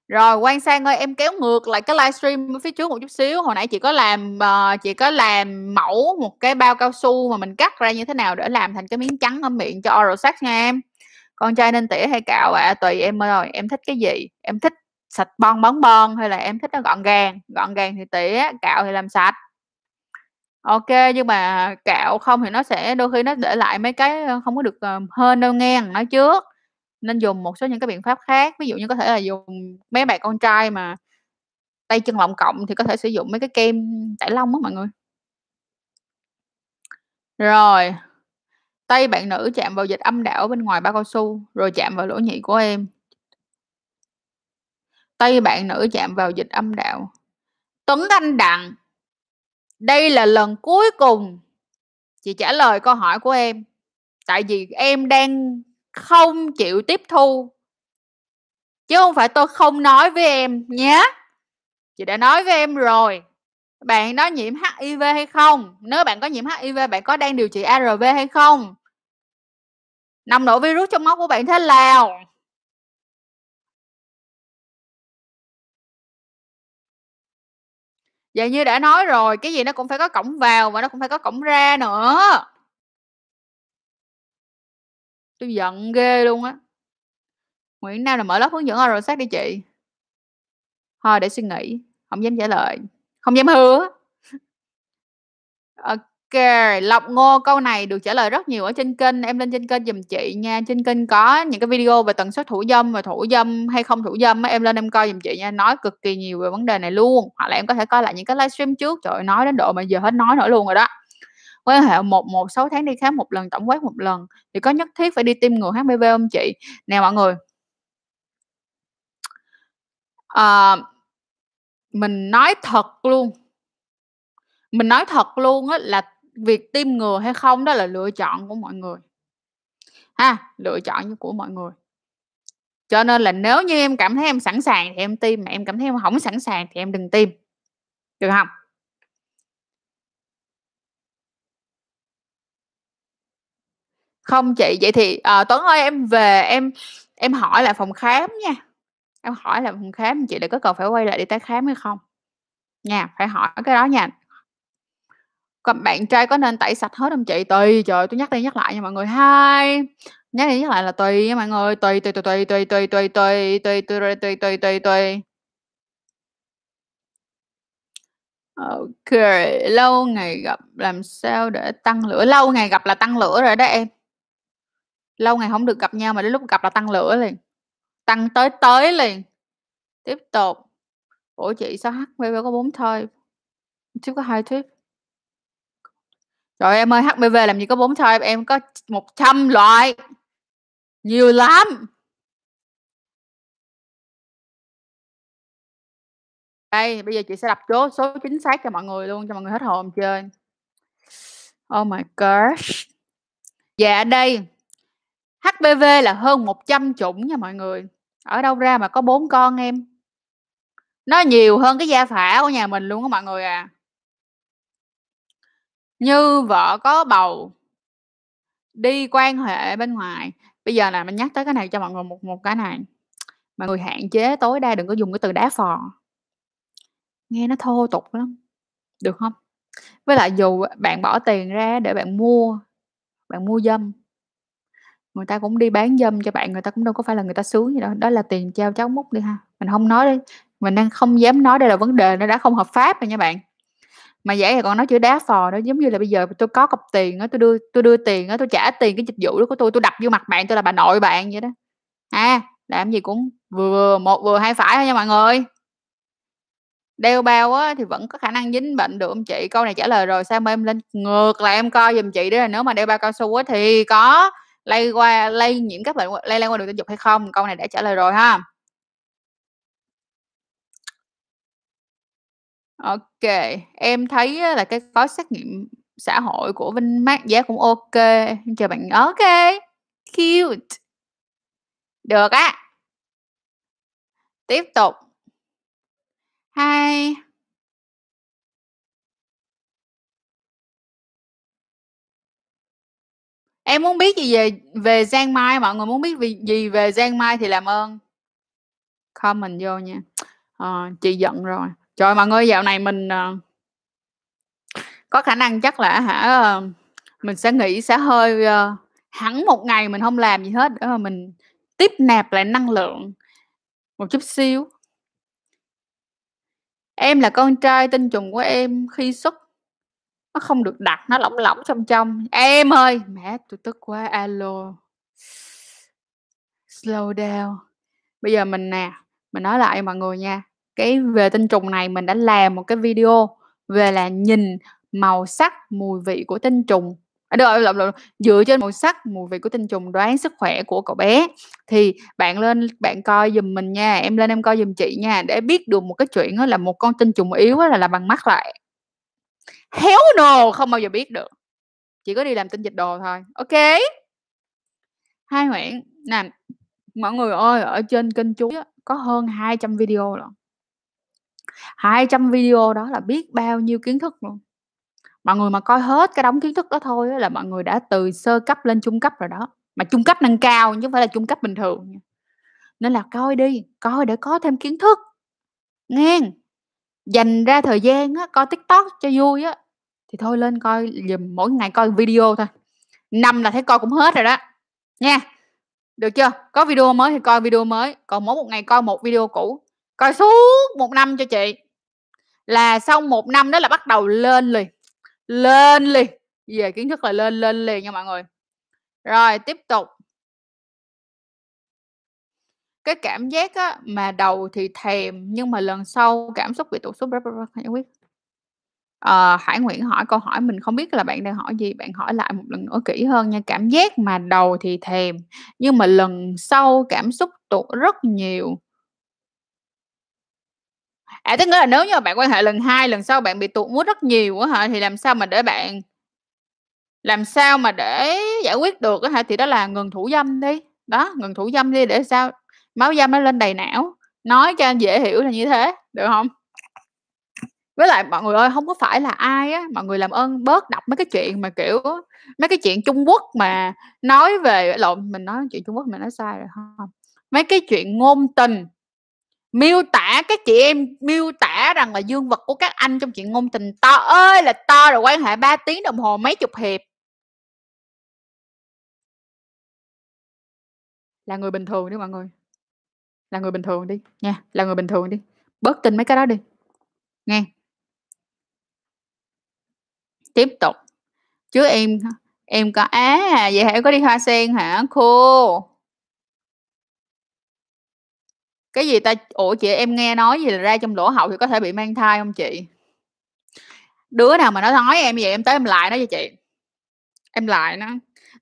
rồi, Quang Sang ơi, em kéo ngược lại cái livestream ở phía trước một chút xíu, hồi nãy chị có làm, ờ, chị có làm mẫu một cái bao cao su mà mình cắt ra như thế nào để làm thành cái miếng trắng ở miệng cho oral sex nha em. Con trai nên tỉa hay cạo ạ? À? Tùy em rồi em thích cái gì, em thích sạch bon bóng bon hay là em thích nó gọn gàng? Gọn gàng thì tỉa, cạo thì làm sạch. OK, nhưng mà cạo không thì nó sẽ đôi khi nó để lại mấy cái, ờ, không có được, hơn hên đâu nghe nói trước. Nên dùng một số những cái biện pháp khác, ví dụ như có thể là dùng mấy bạn con trai mà tay chân lọng cộng thì có thể sử dụng mấy cái kem chải lông á mọi người. Rồi, tay bạn nữ chạm vào dịch âm đạo bên ngoài bao cao su, rồi chạm vào lỗ nhị của em. Tay bạn nữ chạm vào dịch âm đạo. Tuấn Anh Đặng. Đây là lần cuối cùng chị trả lời câu hỏi của em. Tại vì em đang không chịu tiếp thu. Chứ không phải tôi không nói với em nhé. Chị đã nói với em rồi. Bạn đó nhiễm HIV hay không? Nếu bạn có nhiễm HIV, bạn có đang điều trị ARV hay không? Nồng độ virus trong máu của bạn thế nào? Vậy như đã nói rồi, cái gì nó cũng phải có cổng vào và nó cũng phải có cổng ra nữa. Tôi giận ghê luôn á. Nguyễn Nam là mở lớp hướng dẫn oral sex đi chị. Thôi để suy nghĩ, không dám trả lời, không dám hứa. Ok, Ok, Lộc Ngô câu này được trả lời rất nhiều ở trên kênh, em lên trên kênh giùm chị nha. Trên kênh có những cái video về tần suất thủ dâm và thủ dâm hay không thủ dâm em lên em coi giùm chị nha, nói cực kỳ nhiều về vấn đề này luôn. Hoặc là em có thể coi lại những cái livestream trước, trời ơi, nói đến độ mà giờ hết nói nữa luôn rồi đó. Quan hệ 1 1 6 tháng đi khám một lần, tổng quát một lần, thì có nhất thiết phải đi tiêm ngừa HPV không chị? Nè mọi người À, Mình nói thật luôn mình nói thật luôn á là việc tiêm ngừa hay không đó là lựa chọn của mọi người. Ha, lựa chọn của mọi người. Cho nên là nếu như em cảm thấy em sẵn sàng thì em tiêm, mà em cảm thấy em không sẵn sàng thì em đừng tiêm. Được không Không chị, vậy thì, à, Tuấn ơi em về em em hỏi lại phòng khám nha, em hỏi lại phòng khám chị là có cần phải quay lại đi tái khám hay không? Nha, phải hỏi cái đó nha. Còn bạn trai có nên tẩy sạch hết không chị? Tùy, trời tôi nhắc đi nhắc lại nha mọi người. Hai, nhắc đi nhắc lại là tùy nha mọi người, tùy, tùy, tùy, tùy, tùy, tùy, tùy, tùy, tùy, tùy, tùy, tùy, tùy, tùy. Ô kê, lâu ngày gặp làm sao để tăng lửa? Lâu ngày gặp là tăng lửa rồi đó em. Lâu ngày không được gặp nhau mà đến lúc gặp là tăng lửa liền, tăng tới tới liền. Tiếp tục. Ủa chị sao HPV có bốn thôi, chứ có hai thuyết Trời em ơi, HPV làm gì có 4 type, em có 100 loại, nhiều lắm. Đây, bây giờ chị sẽ đọc chố số chính xác cho mọi người luôn, cho mọi người hết hồn chơi. Oh my gosh! Dạ đây, HPV là hơn 100 chủng nha mọi người, ở đâu ra mà có bốn con em? Nó nhiều hơn cái gia phả của nhà mình luôn á mọi người à. Như vợ có bầu đi quan hệ bên ngoài, bây giờ là mình nhắc tới cái này cho mọi người một một cái này, mọi người hạn chế tối đa đừng có dùng cái từ đá phò. Nghe nó thô tục lắm, được không? Với lại dù bạn bỏ tiền ra để bạn mua bạn mua dâm người ta cũng đi bán dâm cho bạn, người ta cũng đâu có phải là người ta sướng gì đâu, đó là tiền trao cháu múc đi ha. Mình không nói đi, mình đang không dám nói đây là vấn đề nó đã không hợp pháp rồi nha bạn. Mà giả thì còn nói chữ đá phò đó giống như là bây giờ tôi có cọc tiền á, tôi đưa tôi đưa tiền á, tôi trả tiền cái dịch vụ đó của tôi, tôi đập vô mặt bạn, tôi là bà nội bạn vậy đó. À, làm gì cũng vừa vừa, một vừa hai phải thôi nha mọi người. Đeo bao á thì vẫn có khả năng dính bệnh được ông chị? Câu này trả lời rồi, sao mà em lên ngược lại em coi giùm chị đó là nếu mà đeo bao cao su á thì có lây qua lây nhiễm các bệnh lây lan qua đường tình dục hay không? Câu này đã trả lời rồi ha. Ô kê, em thấy á là cái gói xét nghiệm xã hội của Vinmart giá cũng ô kê, em chào bạn ô kê, cute. Được á. Tiếp tục. Hai. Em muốn biết gì về về Giang Mai, mọi người muốn biết vì gì về Giang Mai thì làm ơn comment vô nha. À, chị giận rồi. Trời, mọi người dạo này mình, ờ, có khả năng chắc là hả, ờ, mình sẽ nghỉ sẽ hơi, ờ, hẳn một ngày mình không làm gì hết để mà mình tiếp nạp lại năng lượng một chút xíu. Em là con trai tinh trùng của em khi xuất nó không được đặt nó lỏng lỏng trong trong. Em ơi! Mẹ, tôi tức quá, alo. Slow down. Bây giờ mình nè, mình nói lại mọi người nha, cái về tinh trùng này mình đã làm một cái video về là nhìn màu sắc, mùi vị của tinh trùng à, được, lộn, lộn, dựa trên màu sắc, mùi vị của tinh trùng đoán sức khỏe của cậu bé. Thì bạn lên bạn coi giùm mình nha, em lên em coi giùm chị nha, để biết được một cái chuyện đó là một con tinh trùng yếu là là bằng mắt lại. héo nồ Không bao giờ biết được. Chỉ có đi làm tinh dịch đồ thôi, Ok? Hai Nguyễn, nè, mọi người ơi, ở trên kênh chú có hơn 200 video rồi 200 video đó là biết bao nhiêu kiến thức luôn. Mọi người mà coi hết cái đống kiến thức đó thôi là mọi người đã từ sơ cấp lên trung cấp rồi đó, mà trung cấp nâng cao chứ không phải là trung cấp bình thường. Nên là coi đi, coi để có thêm kiến thức, Nghe, Dành ra thời gian á, coi TikTok cho vui á, thì thôi lên coi dùm mỗi ngày coi video thôi, năm là thấy coi cũng hết rồi đó, nha. Được chưa? Có video mới thì coi video mới, còn mỗi một ngày coi một video cũ, coi suốt một năm cho chị. Là sau một năm đó là bắt đầu lên liền, lên liền, về kiến thức là lên lên liền nha mọi người. Rồi, tiếp tục. Cái cảm giác á, mà đầu thì thèm nhưng mà lần sau cảm xúc bị tụt xuống giải quyết. à, Hải Nguyễn hỏi câu hỏi mình không biết là bạn đang hỏi gì, bạn hỏi lại một lần nữa kỹ hơn nha. Cảm giác mà đầu thì thèm, nhưng mà lần sau cảm xúc tụt rất nhiều. À, tức nghĩa là nếu như mà bạn quan hệ lần hai lần sau bạn bị tụt mút rất nhiều á hả, thì làm sao mà để bạn làm sao mà để giải quyết được á hả, thì đó là ngừng thủ dâm đi. Đó, ngừng thủ dâm đi để sao? Máu dâm nó lên đầy não, nói cho dễ hiểu là như thế, được không? Với lại mọi người ơi, không có phải là ai á, mọi người làm ơn bớt đọc mấy cái chuyện mà, kiểu, mấy cái chuyện Trung Quốc mà nói về lộn, mình nói chuyện Trung Quốc mình nói sai rồi không? Mấy cái chuyện ngôn tình, miêu tả các chị em miêu tả rằng là dương vật của các anh trong chuyện ngôn tình to ơi là to, rồi quan hệ 3 tiếng đồng hồ mấy chục hiệp. Là người bình thường đi mọi người. Là người bình thường đi, nha, là người bình thường đi, bớt tin mấy cái đó đi, nghe. Tiếp tục, chứ em em có "À, vậy hả, em có đi Hoa Sen hả cô?" Cái gì ta? Ủa, chị em nghe nói gì là ra trong lỗ hậu thì có thể bị mang thai không chị? Đứa nào mà nó nói em vậy em tới em lại nó cho chị. Em lại nó: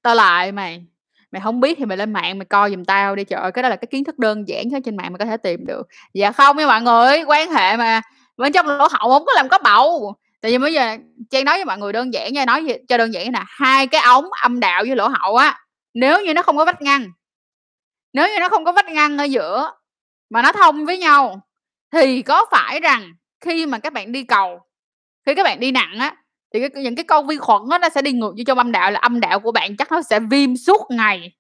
"Tao lại mày, mày không biết thì mày lên mạng mày coi giùm tao đi." Trời ơi, cái đó là cái kiến thức đơn giản ở trên mạng mày có thể tìm được. Dạ không nha mọi người, quan hệ mà bên trong lỗ hậu không có làm có bầu. Tại vì bây giờ Trang nói với mọi người đơn giản nha, nói gì cho đơn giản nè, hai cái ống âm đạo với lỗ hậu á, nếu như nó không có vách ngăn nếu như nó không có vách ngăn ở giữa mà nó thông với nhau, thì có phải rằng khi mà các bạn đi cầu, khi các bạn đi nặng á, thì cái những cái con vi khuẩn đó, nó sẽ đi ngược vô trong âm đạo, là âm đạo của bạn chắc nó sẽ viêm suốt ngày,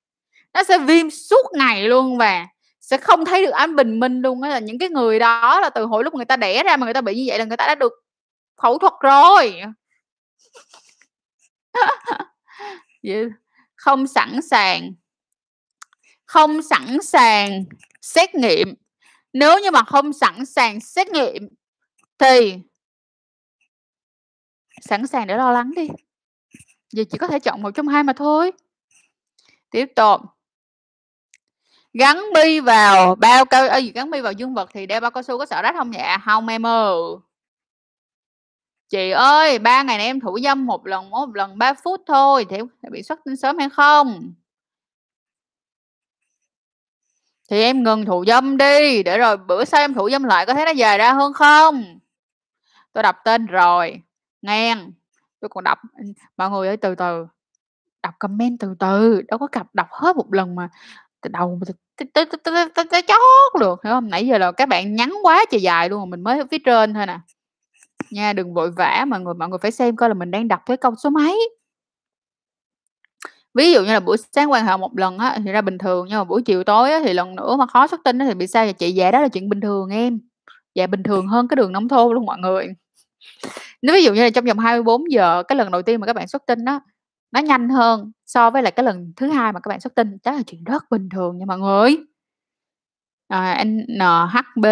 nó sẽ viêm suốt ngày luôn và sẽ không thấy được ánh bình minh luôn á. Là những cái người đó là từ hồi lúc người ta đẻ ra mà người ta bị như vậy là người ta đã được phẫu thuật rồi. Không sẵn sàng không sẵn sàng xét nghiệm. Nếu như mà không sẵn sàng xét nghiệm thì sẵn sàng để lo lắng đi. vì chỉ có thể chọn một trong hai mà thôi. Tiếp tục. Gắn bi vào bao cao ơ, gì, gắn bi vào dương vật thì đeo bao cao su có sợ rách không dạ? không em ơi. Chị ơi, ba ngày nay em thủ dâm một lần, mỗi một lần 3 phút thôi, thì bị xuất tinh sớm hay không? Thì em ngừng thụ dâm đi, để rồi bữa sau em thụ dâm lại có thấy nó dài ra hơn không? Tôi đọc tên rồi, ngang tôi còn đọc ừ, mọi người ơi từ từ, đọc comment từ từ, đâu có cặp đọc hết một lần mà từ đầu tới tới chót được, hiểu không? Nãy giờ là các bạn nhắn quá trời dài luôn rồi, mình mới ở phía trên thôi nè. Nha, đừng vội vã mọi người, mọi người phải xem coi là mình đang đọc cái câu số mấy. Ví dụ như là buổi sáng quan hệ một lần á, thì ra bình thường, nhưng mà buổi chiều tối á, thì lần nữa mà khó xuất tinh á thì bị sao vậy chị? Dạ đó là chuyện bình thường em, dạ bình thường hơn cái đường nông thôn luôn mọi người. Nếu ví dụ như là trong vòng 24 giờ, cái lần đầu tiên mà các bạn xuất tinh á, nó nhanh hơn so với lại cái lần thứ hai mà các bạn xuất tinh, đó là chuyện rất bình thường nha mọi người. à, NHB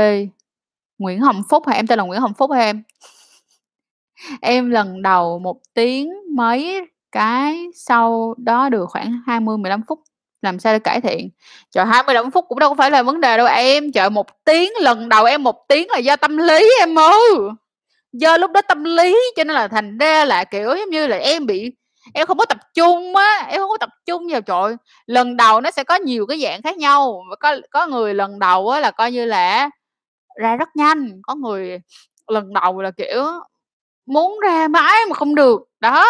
Nguyễn Hồng Phúc hả? Em tên là Nguyễn Hồng Phúc hả em? Em lần đầu một tiếng mấy cái, sau đó được khoảng 20-15 phút, làm sao để cải thiện? Trời, 20-15 phút cũng đâu có phải là vấn đề đâu em, trời, một tiếng, lần đầu em một tiếng là do tâm lý em ơi, do lúc đó tâm lý cho nên là thành ra là, kiểu, giống như là, em bị em không có tập trung á, em không có tập trung vào trời lần đầu nó sẽ có nhiều cái dạng khác nhau, có có người lần đầu á là coi như là ra rất nhanh, có người lần đầu là, kiểu, muốn ra mãi mà không được, đó.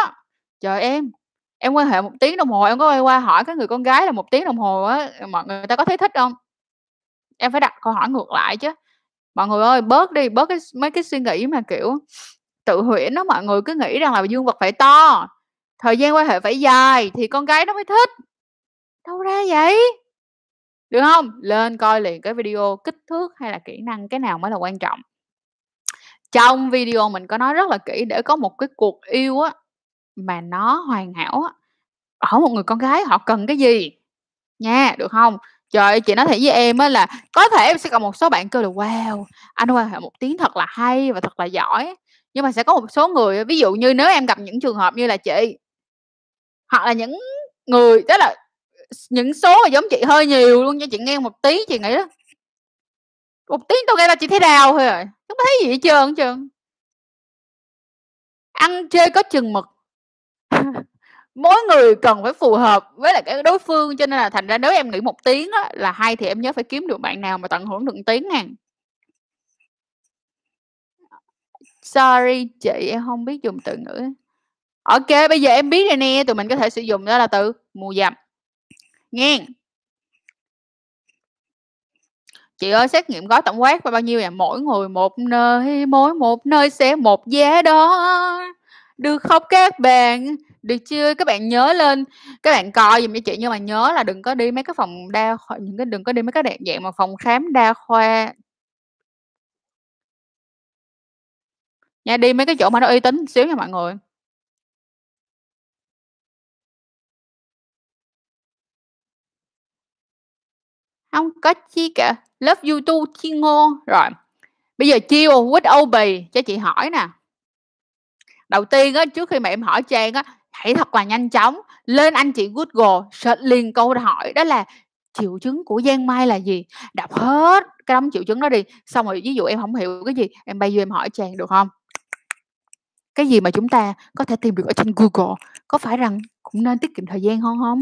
Trời, em em quan hệ 1 tiếng đồng hồ em có quay qua hỏi cái người con gái là 1 tiếng đồng hồ á, mọi người ta có thấy thích hông? Em phải đặt câu hỏi ngược lại chứ. Mọi người ơi, bớt đi, bớt cái mấy cái suy nghĩ mà, kiểu, tự huyễn á, mọi người cứ nghĩ rằng là dương vật phải to, thời gian quan hệ phải dài thì con gái nó mới thích. Đâu ra vậy? Được hông? Lên coi liền cái video kích thước hay là kỹ năng, cái nào mới là quan trọng. Trong video mình có nói rất là kỹ để có một cái cuộc yêu á, mà nó hoàn hảo á, ở một người con gái họ cần cái gì, nha, được không Trời ơi, chị nói thiệt với em á là có thể em sẽ còn một số bạn kêu là "Wow, anh quan hệ một tiếng thật là hay và thật là giỏi." Nhưng mà sẽ có một số người, ví dụ như nếu em gặp những trường hợp như là chị hoặc là những người tức là những số mà giống chị hơi nhiều luôn nha, chị nghe một tí chị nghĩ đó một tiếng tôi nghe là chị thấy đau thôi à, rồi không thấy gì hết trơn hết trơn. Ăn chơi có chừng mực. Mỗi người cần phải phù hợp với lại cái đối phương, cho nên là thành ra nếu em nghĩ một tiếng á là hay thì em nhớ phải kiếm được bạn nào mà tận hưởng được tiếng nè. Sorry chị, em không biết dùng từ ngữ Ok bây giờ em biết rồi nè, tụi mình có thể sử dụng đó là từ mù dầm, Nghe. Chị ơi, xét nghiệm gói tổng quát phải bao nhiêu vậy? Mỗi người một nơi, mỗi một nơi sẽ một giá đó, được không các bạn? Được chưa? Các bạn nhớ lên các bạn coi giùm cho chị, nhưng mà nhớ là đừng có đi mấy cái phòng đa khoa những cái đừng có đi mấy cái đạn dạng mà phòng khám đa khoa. Nha, đi mấy cái chỗ mà nó uy tín xíu nha mọi người. không có chi cả, lớp YouTube chi ngô. Rồi, bây giờ chiêu with obi cho chị hỏi nè. Đầu tiên á, trước khi mà em hỏi Trang á, hãy thật là nhanh chóng lên anh chị Google search liền câu hỏi đó là "Triệu chứng của Giang Mai là gì?" Đọc hết cái đống triệu chứng đó đi, xong rồi ví dụ em không hiểu cái gì, em bay vô em hỏi chàng được không Cái gì mà chúng ta có thể tìm được ở trên Google, có phải rằng cũng nên tiết kiệm thời gian hơn không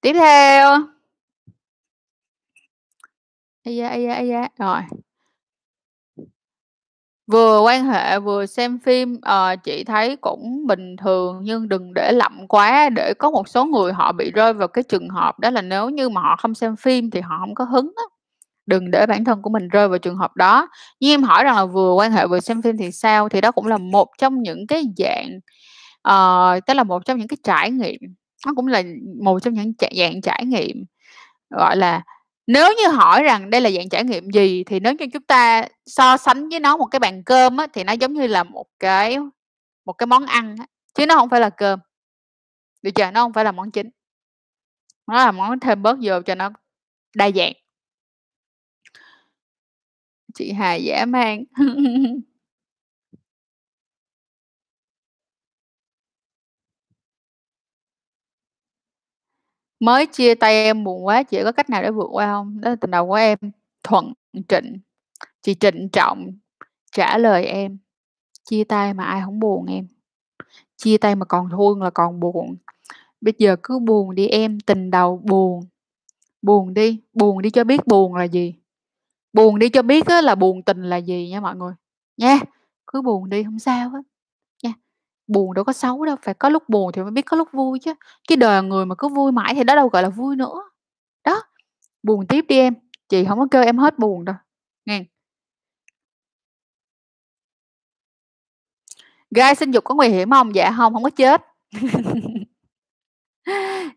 Tiếp theo. Ây da, ây da, ây da, rồi. Vừa quan hệ vừa xem phim, ờ, chị thấy cũng bình thường nhưng đừng để lậm quá, để có một số người họ bị rơi vào cái trường hợp đó là nếu như mà họ không xem phim thì họ không có hứng á. Đừng để bản thân của mình rơi vào trường hợp đó. Nhưng em hỏi rằng là vừa quan hệ vừa xem phim thì sao? Thì đó cũng là một trong những cái dạng, ờ, tức là một trong những cái trải nghiệm, nó cũng là một trong những dạng trải nghiệm, gọi là, nếu như hỏi rằng đây là dạng trải nghiệm gì thì nếu như chúng ta so sánh với nó một cái bàn cơm á, thì nó giống như là một cái một cái món ăn á, chứ nó không phải là cơm. Được chưa? Nó không phải là món chính. Nó là món thêm bớt vô cho nó đa dạng. Chị Hà giả man. Mới chia tay em buồn quá, chị có cách nào để vượt qua hông? Đó là tình đầu của em, Thuận Trịnh. Chị trịnh trọng trả lời em, chia tay mà ai hổng buồn em, chia tay mà còn thương là còn buồn. Bây giờ cứ buồn đi em, tình đầu buồn, buồn đi, buồn đi cho biết buồn là gì, buồn đi cho biết á là buồn tình là gì nha mọi người, nha. Cứ buồn đi không sao hết. Buồn đâu có xấu đâu, phải có lúc buồn thì mới biết có lúc vui chứ. Cái đời người mà cứ vui mãi thì đó đâu gọi là vui nữa. Đó, buồn tiếp đi em, chị không có kêu em hết buồn đâu, nghe Gai sinh dục có nguy hiểm không Dạ không không có chết.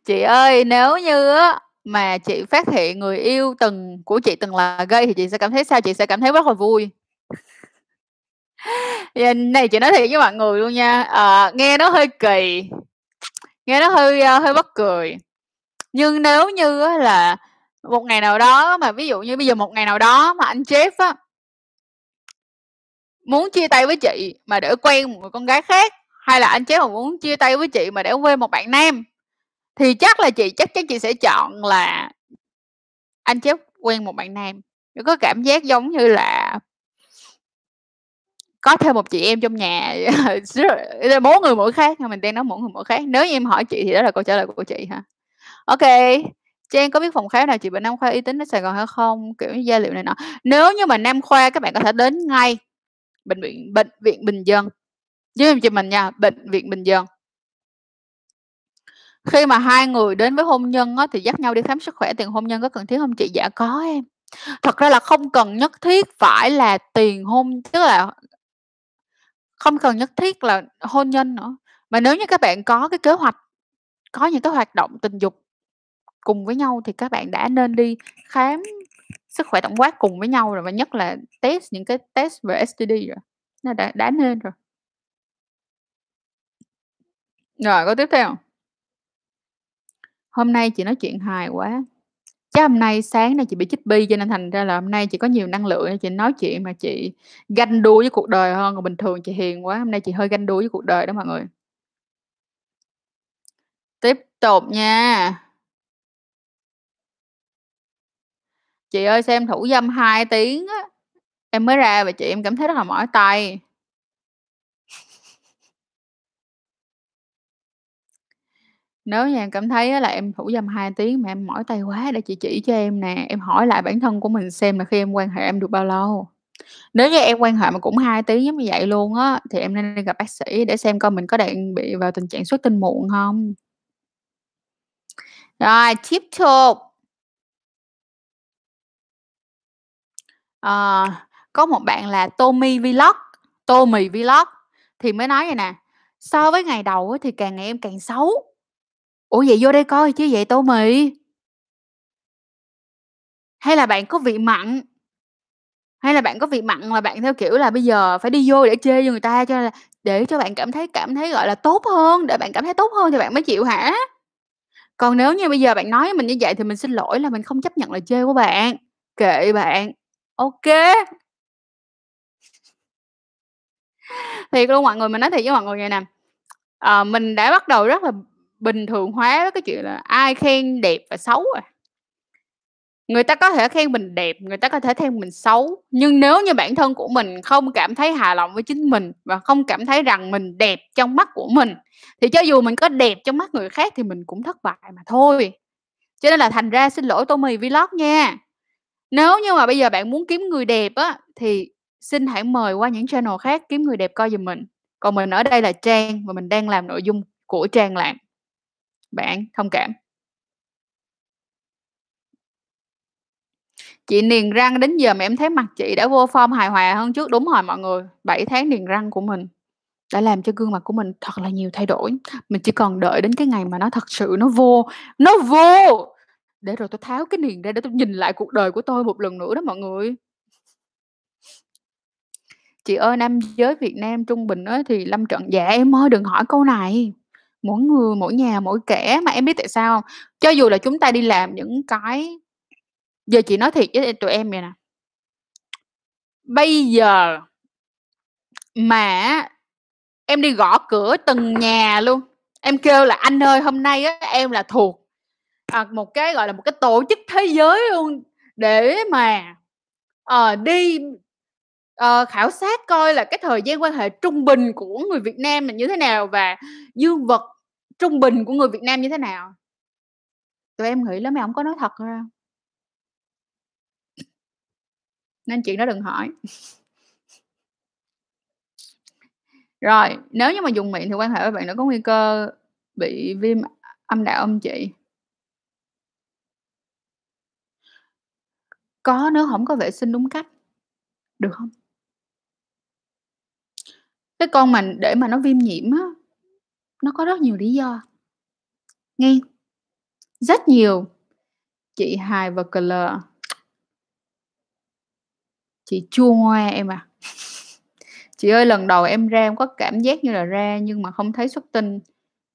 Chị ơi, nếu như mà chị phát hiện người yêu từng của chị từng là gay thì chị sẽ cảm thấy sao? Chị sẽ cảm thấy rất là vui. Dạ, này chị nói thiệt với mọi người luôn nha, à, nghe nó hơi kỳ, nghe nó hơi, ờ, hơi bất cười. Nhưng nếu như là Một ngày nào đó mà ví dụ như bây giờ một ngày nào đó mà anh chef á muốn chia tay với chị mà để quen một người con gái khác, hay là anh chế mà muốn chia tay với chị mà để quen một bạn nam, thì chắc là chị chắc chắn chị sẽ chọn là anh chế quen một bạn nam. Nó có cảm giác giống như là có thêm một chị em trong nhà mỗi người mỗi khác, mình đang nói mỗi người mỗi khác. Nếu như em hỏi chị thì đó là câu trả lời của chị ha. Ok, Trang có biết phòng khám nào chị bệnh nam khoa uy tín ở Sài Gòn hay không? Kiểu như, gia liệu này nọ. Nếu như mà nam khoa các bạn có thể đến ngay bệnh viện bệnh viện Bình Dân, với chị mình nha, bệnh viện Bình Dân. Khi mà hai người đến với hôn nhân á, thì dắt nhau đi khám sức khỏe tiền hôn nhân có cần thiết không chị? Dạ có em. Thật ra là không cần nhất thiết phải là tiền hôn tức là không cần nhất thiết là hôn nhân nữa, mà nếu như các bạn có cái kế hoạch, có những cái hoạt động tình dục cùng với nhau thì các bạn đã nên đi khám sức khỏe tổng quát cùng với nhau rồi, và nhất là test những cái test về STD rồi, nó đã đã nên rồi. Rồi, câu tiếp theo. Hôm nay chị nói chuyện hài quá. Chắc hôm nay sáng nay chị bị chích bi cho nên thành ra là hôm nay chị có nhiều năng lượng chị nói chuyện mà chị ganh đua với cuộc đời hơn, còn bình thường chị hiền quá, hôm nay chị hơi ganh đua với cuộc đời đó mọi người. Tiếp tục nha. Chị ơi xem thủ dâm 2 tiếng á, em mới ra và chị em cảm thấy rất là mỏi tay. Nếu như em cảm thấy á là em thủ dâm 2 tiếng mà em mỏi tay quá để chị chỉ cho em nè, em hỏi lại bản thân của mình xem là khi em quan hệ em được bao lâu. Nếu như em quan hệ mà cũng 2 tiếng giống như vậy luôn á, thì em nên đi gặp bác sĩ để xem coi mình có đang bị vào tình trạng xuất tinh muộn hông. Rồi, tiếp tục. Ờ, có một bạn là Tommy Vlog, Tô Mì Vlog thì mới nói vậy nè: "So với ngày đầu á thì càng ngày em càng xấu." Ủa, vậy vô đây coi chứ vậy Tô Mì? Hay là bạn có vị mặn? Hay là bạn có vị mặn mà bạn theo kiểu là bây giờ phải đi vô để chê cho người ta cho là để cho bạn cảm thấy cảm thấy, gọi là, tốt hơn, để bạn cảm thấy tốt hơn thì bạn mới chịu hả? Còn nếu như bây giờ bạn nói với mình như vậy thì mình xin lỗi là mình không chấp nhận lời chê của bạn, kệ bạn. ok. Thiệt luôn mọi người, mình nói thiệt với mọi người vậy nè, à, mình đã bắt đầu rất là bình thường hóa cái chuyện là ai khen đẹp và xấu rồi. Người ta có thể khen mình đẹp, người ta có thể khen mình xấu, nhưng nếu như bản thân của mình không cảm thấy hài lòng với chính mình và không cảm thấy rằng mình đẹp trong mắt của mình, thì cho dù mình có đẹp trong mắt người khác thì mình cũng thất bại mà thôi. Cho nên là thành ra xin lỗi Tô Mì Vlog nha. Nếu như mà bây giờ bạn muốn kiếm người đẹp á, thì xin hãy mời qua những channel khác kiếm người đẹp coi giùm mình. Còn mình ở đây là Trang và mình đang làm nội dung của Trang làm. Bạn thông cảm. Chị niềng răng đến giờ mà em thấy mặt chị đã vô form hài hòa hơn trước. Đúng rồi mọi người, 7 tháng niềng răng của mình đã làm cho gương mặt của mình thật là nhiều thay đổi. Mình chỉ còn đợi đến cái ngày mà nó thật sự nó vô, nó vô để rồi tôi tháo cái niềng ra để tôi nhìn lại cuộc đời của tôi một lần nữa đó mọi người. Chị ơi, nam giới Việt Nam trung bình ấy thì lâm trận dạ em ơi đừng hỏi câu này. Mỗi người, mỗi nhà, mỗi kẻ, mà em biết tại sao không? Cho dù là chúng ta đi làm những cái giờ chị nói thiệt với tụi em vậy nè. Bây giờ mà em đi gõ cửa từng nhà luôn, em kêu là "Anh ơi, hôm nay á em là thuộc, à, một cái, gọi là, một cái tổ chức thế giới luôn để mà, à, đi, ờ, khảo sát coi là cái thời gian quan hệ trung bình của người Việt Nam là như thế nào và dương vật trung bình của người Việt Nam như thế nào." Tụi em nghĩ là mày không có nói thật ra. Nên chuyện đó đừng hỏi. Rồi, nếu như mà dùng miệng thì quan hệ với bạn nó có nguy cơ bị viêm âm đạo âm chị? Có nếu không có vệ sinh đúng cách. Được không? Cái con mình để mà nó viêm nhiễm á, nó có rất nhiều lý do. Nghe. Rất nhiều. Chị hài và cờ lờ Chị chua ngoa em à. Chị ơi, lần đầu em ra em có cảm giác như là ra nhưng mà không thấy xuất tinh,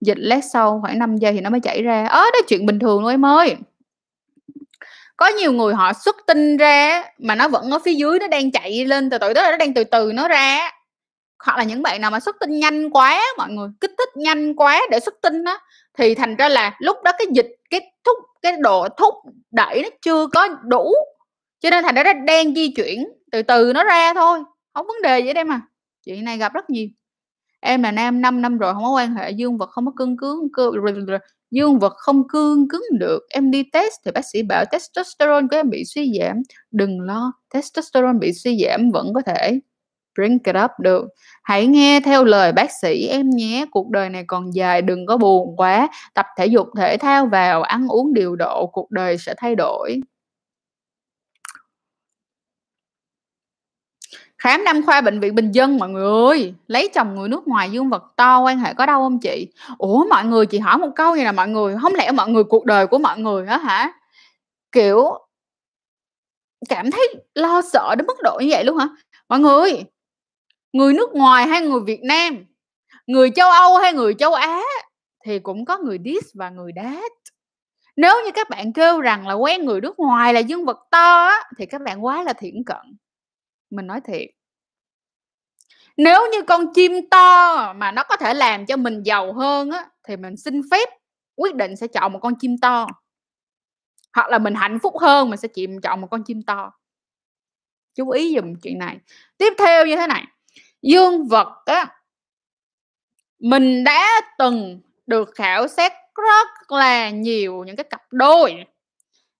dịch lát sau khoảng 5 giây thì nó mới chảy ra. Ớ, đó chuyện bình thường luôn em ơi. có nhiều người họ xuất tinh ra mà nó vẫn ở phía dưới nó đang chạy lên từ từ tức là nó đang từ từ nó ra hoặc là những bạn nào mà xuất tinh nhanh quá mọi người kích thích nhanh quá để xuất tinh á thì thành ra là lúc đó cái dịch cái thúc cái độ thúc đẩy nó chưa có đủ. Cho nên thành ra nó đang di chuyển từ từ nó ra thôi không vấn đề gì đây mà chuyện này gặp rất nhiều. Em là nam 5 năm rồi không có quan hệ dương vật không có cương cứng cương, dương vật không cương cứng được. Em đi test thì bác sĩ bảo testosterone của em bị suy giảm. Đừng lo testosterone bị suy giảm vẫn có thể bring it up được. Hãy nghe theo lời bác sĩ, em nhé, cuộc đời này còn dài, đừng có buồn quá. Tập thể dục thể thao vào, ăn uống điều độ, cuộc đời sẽ thay đổi. Khám nam khoa bệnh viện bình dân, mọi người ơi. Lấy chồng người nước ngoài, dương vật to, quan hệ có đau không chị? Ủa, mọi người, chị hỏi một câu như là mọi người. Không lẽ mọi người, cuộc đời của mọi người á hả? Kiểu, cảm thấy lo sợ đến mức độ như vậy luôn hả? Mọi người người nước ngoài hay người việt nam? Người châu âu hay người châu á? Thì cũng có người dis và người đát nếu như các bạn kêu rằng là quen người nước ngoài là dương vật to á, thì các bạn quá là thiển cận. Mình nói thiệt. Nếu như con chim to mà nó có thể làm cho mình giàu hơn á, thì mình xin phép quyết định sẽ chọn một con chim to. Hoặc là mình hạnh phúc hơn, mình sẽ chịu chọn một con chim to. Chú ý dùm chuyện này. Tiếp theo như thế này dương vật á, mình đã từng được khảo sát rất là nhiều những cái cặp đôi.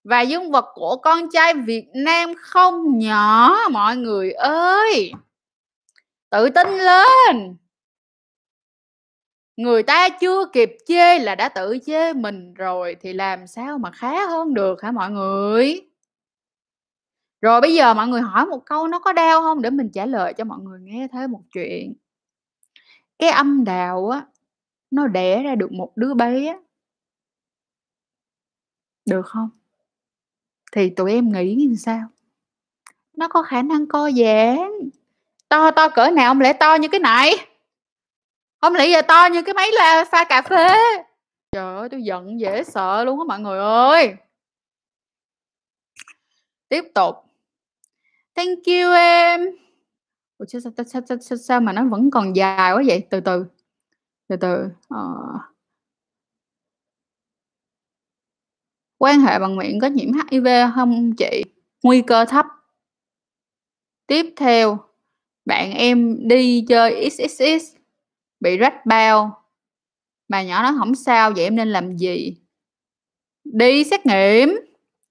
Và dương vật của con trai Việt Nam không nhỏ, mọi người ơi. Tự tin lên. Người ta chưa kịp chê là đã tự chê mình rồi thì làm sao mà khá hơn được hả mọi người? Rồi bây giờ mọi người hỏi một câu nó có đau không? Để mình trả lời cho mọi người nghe thế một chuyện. Cái âm đạo á, nó đẻ ra được một đứa bé. Được không? Thì tụi em nghĩ như sao? Nó có khả năng co giãn. To to cỡ nào không lẽ to như cái này? Không lẽ giờ to như cái máy là pha cà phê. Trời ơi, tôi giận dễ sợ luôn á mọi người ơi. Tiếp tục thank you em. Ủa, sao, sao, sao, sao, sao, sao mà nó vẫn còn dài quá vậy? Từ từ. Từ từ. Ờ. quan hệ bằng miệng có nhiễm HIV không chị? Nguy cơ thấp. Tiếp theo. Bạn em đi chơi XXX bị rách bao. Mà nhỏ nó không sao vậy em nên làm gì? Đi xét nghiệm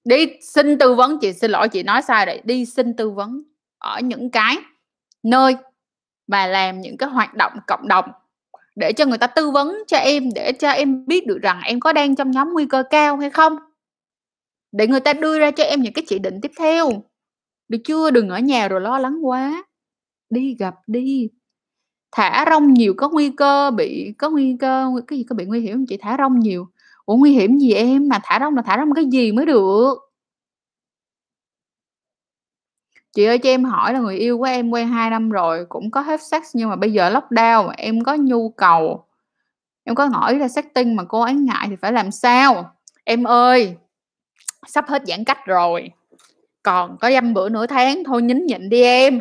đi xin tư vấn. Chị xin lỗi, chị nói sai rồi. Đi xin tư vấn ở những cái nơi mà làm những cái hoạt động cộng đồng để cho người ta tư vấn cho em, để cho em biết được rằng em có đang trong nhóm nguy cơ cao hay không. Để người ta đưa ra cho em những cái chỉ định tiếp theo. Được chưa đừng ở nhà rồi lo lắng quá. Đi gặp đi. Thả rong nhiều có nguy cơ bị, có nguy cơ, cái gì có bị nguy hiểm không chị? Thả rong nhiều ủa, nguy hiểm gì em? Mà thả rong là thả rong cái gì mới được? Chị ơi, cho em hỏi là người yêu của em quen 2 năm rồi, cũng có hết sex nhưng mà bây giờ lockdown mà em có nhu cầu, em có hỏi ra tinh mà cô ấy ngại thì phải làm sao? Em ơi, sắp hết giãn cách rồi, còn có dăm bữa nửa tháng, thôi nhín nhịn đi em.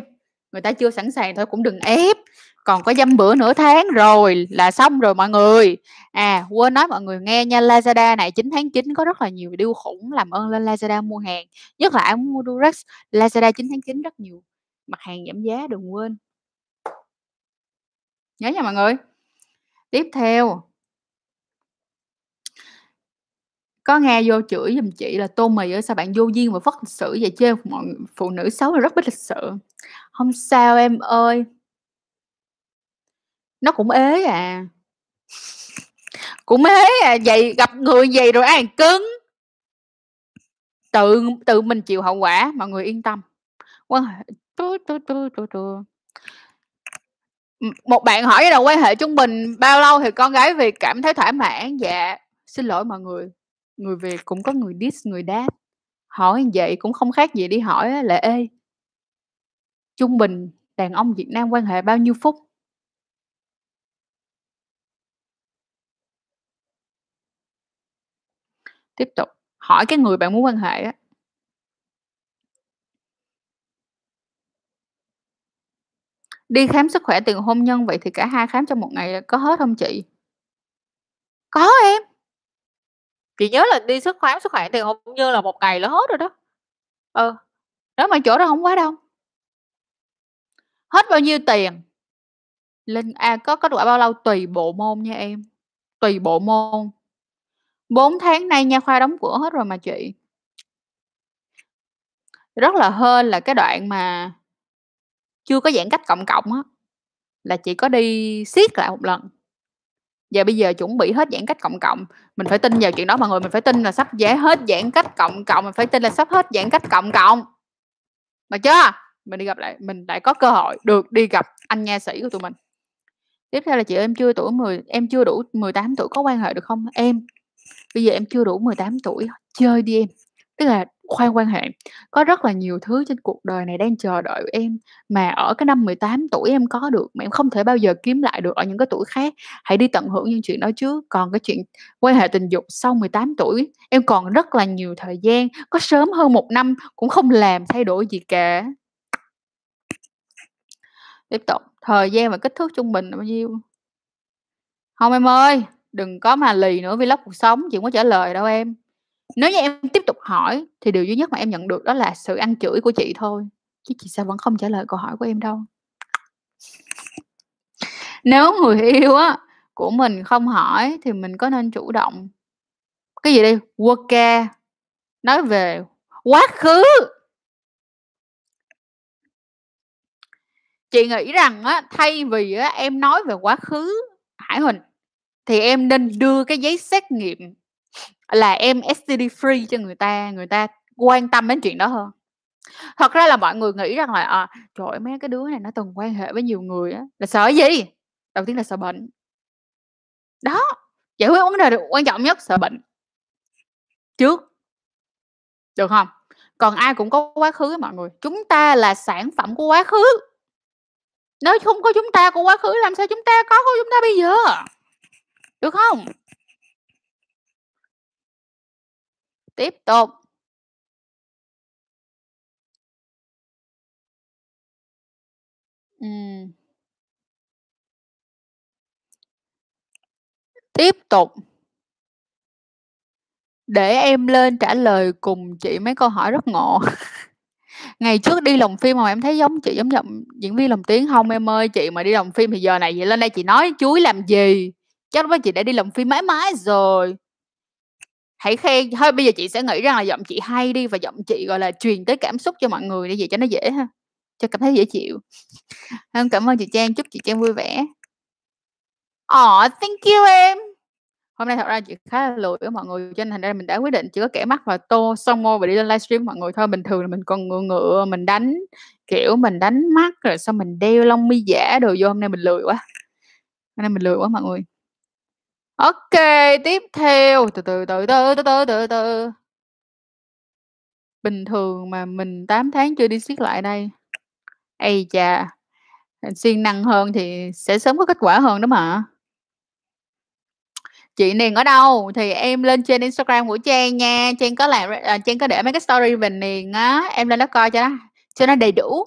Người ta chưa sẵn sàng thôi, cũng đừng ép còn có dăm bữa nửa tháng rồi là xong rồi mọi người. À quên nói mọi người nghe nha, Lazada này 9 tháng 9 có rất là nhiều điều khủng làm ơn lên Lazada mua hàng, nhất là ai muốn mua Durex. Lazada 9 tháng 9 rất nhiều mặt hàng giảm giá, đừng quên. Nhớ nha mọi người. Tiếp theo. Có nghe vô chửi giùm chị là tô mì ơi, sao bạn vô duyên và phất lịch sử vậy chứ? Mọi phụ nữ xấu là rất bất lịch sự. Không sao em ơi nó cũng ế à. Cũng ế à vậy gặp người vậy rồi ai cứng. Tự tự mình chịu hậu quả mọi người yên tâm. Quan một bạn hỏi là quan hệ trung bình bao lâu thì con gái Việt cảm thấy thỏa mãn? Dạ xin lỗi mọi người. Người Việt cũng có người diss người đáp. Hỏi vậy cũng không khác gì đi hỏi là ê, trung bình đàn ông Việt Nam quan hệ bao nhiêu phút? tiếp tục. Hỏi cái người bạn muốn quan hệ á. Đi khám sức khỏe tiền hôn nhân vậy thì cả hai khám trong một ngày có hết không chị? Có em. Chị nhớ là đi sức khám sức khỏe tiền hôn nhân là một ngày là hết rồi đó. Ừ. Đó mà chỗ đó không quá đông. Hết bao nhiêu tiền? Lên a à, có kết quả bao lâu? Tùy bộ môn nha em. Tùy bộ môn. 4 tháng nay nha khoa đóng cửa hết rồi mà chị. Rất là hên là cái đoạn mà chưa có giãn cách cộng cộng á, là chị có đi siết lại một lần. Và bây giờ chuẩn bị hết giãn cách cộng cộng, mình phải tin vào chuyện đó mọi người, mình phải tin là sắp dễ hết giãn cách cộng cộng, mình phải tin là sắp hết giãn cách cộng cộng. Được chưa? Mình đi gặp lại mình lại có cơ hội được đi gặp anh nha sĩ của tụi mình. Tiếp theo là "Chị em chưa tuổi 10 em chưa đủ 18 tuổi có quan hệ được không?" Em, bây giờ em chưa đủ 18 tuổi, chơi đi em, tức là khoan quan hệ, có rất là nhiều thứ trên cuộc đời này đang chờ đợi em, mà ở cái năm 18 tuổi em có được mà em không thể bao giờ kiếm lại được ở những cái tuổi khác. Hãy đi tận hưởng những chuyện đó trước, còn cái chuyện quan hệ tình dục sau 18 tuổi, em còn rất là nhiều thời gian, có sớm hơn một năm cũng không làm thay đổi gì cả. Tiếp tục, thời gian và kích thước trung bình là bao nhiêu? không em ơi, đừng có mà lì nữa, vlog cuộc sống chị không có trả lời đâu em. Nếu như em tiếp tục hỏi thì điều duy nhất mà em nhận được đó là sự ăn chửi của chị thôi, chứ chị sao vẫn không trả lời câu hỏi của em đâu. Nếu người yêu á của mình không hỏi thì mình có nên chủ động cái gì đi, quơ nói về quá khứ. Chị nghĩ rằng á, thay vì á em nói về quá khứ Hải Huỳnh, thì em nên đưa cái giấy xét nghiệm là em STD free cho người ta, người ta quan tâm đến chuyện đó hơn. Thật ra là mọi người nghĩ rằng là, à, trời ơi, mấy cái đứa này nó từng quan hệ với nhiều người á, là sợ gì? Đầu tiên là sợ bệnh. Đó, giải quyết vấn đề được quan trọng nhất sợ bệnh. Trước. Được không Còn ai cũng có quá khứ mọi người, chúng ta là sản phẩm của quá khứ. Nếu không có chúng ta của quá khứ làm sao chúng ta có của chúng ta bây giờ? Được không? Tiếp tục. Ừm. Tiếp tục. Để em lên trả lời cùng chị mấy câu hỏi rất ngộ. Ngày trước đi lồng phim mà em thấy giống chị, giống giọng diễn viên lồng tiếng không em ơi? Chị mà đi lồng phim thì giờ này vậy lên đây chị nói chuối làm gì? Chắc mấy chị đã đi làm phim mãi mãi rồi. Hãy khen thôi bây giờ chị sẽ nghĩ rằng là giọng chị hay đi và giọng chị, gọi là, truyền tới cảm xúc cho mọi người đi vậy cho nó dễ ha, cho cảm thấy dễ chịu. em cảm ơn chị Trang, chúc chị Trang vui vẻ. oh thank you em. Hôm nay thật ra chị khá là lười với mọi người, cho nên thành ra mình đã quyết định chỉ có kẻ mắt và tô xong môi và đi lên livestream mọi người thôi. Bình thường là mình còn ngựa ngựa mình đánh, kiểu, mình đánh mắt rồi xong mình đeo lông mi giả đồ vô, hôm nay mình lười quá. Hôm nay mình lười quá mọi người. OK tiếp theo, từ từ, từ từ, từ từ, từ từ. Bình thường mà mình 8 tháng chưa đi siết lại đây. Ây chà, siêng năng hơn thì sẽ sớm có kết quả hơn đó mà. Chị Niền ở đâu? Thì em lên trên Instagram của Trang nha, Trang có làm à, Trang có để mấy cái story về Niền á, em lên đó coi cho nó cho nó đầy đủ.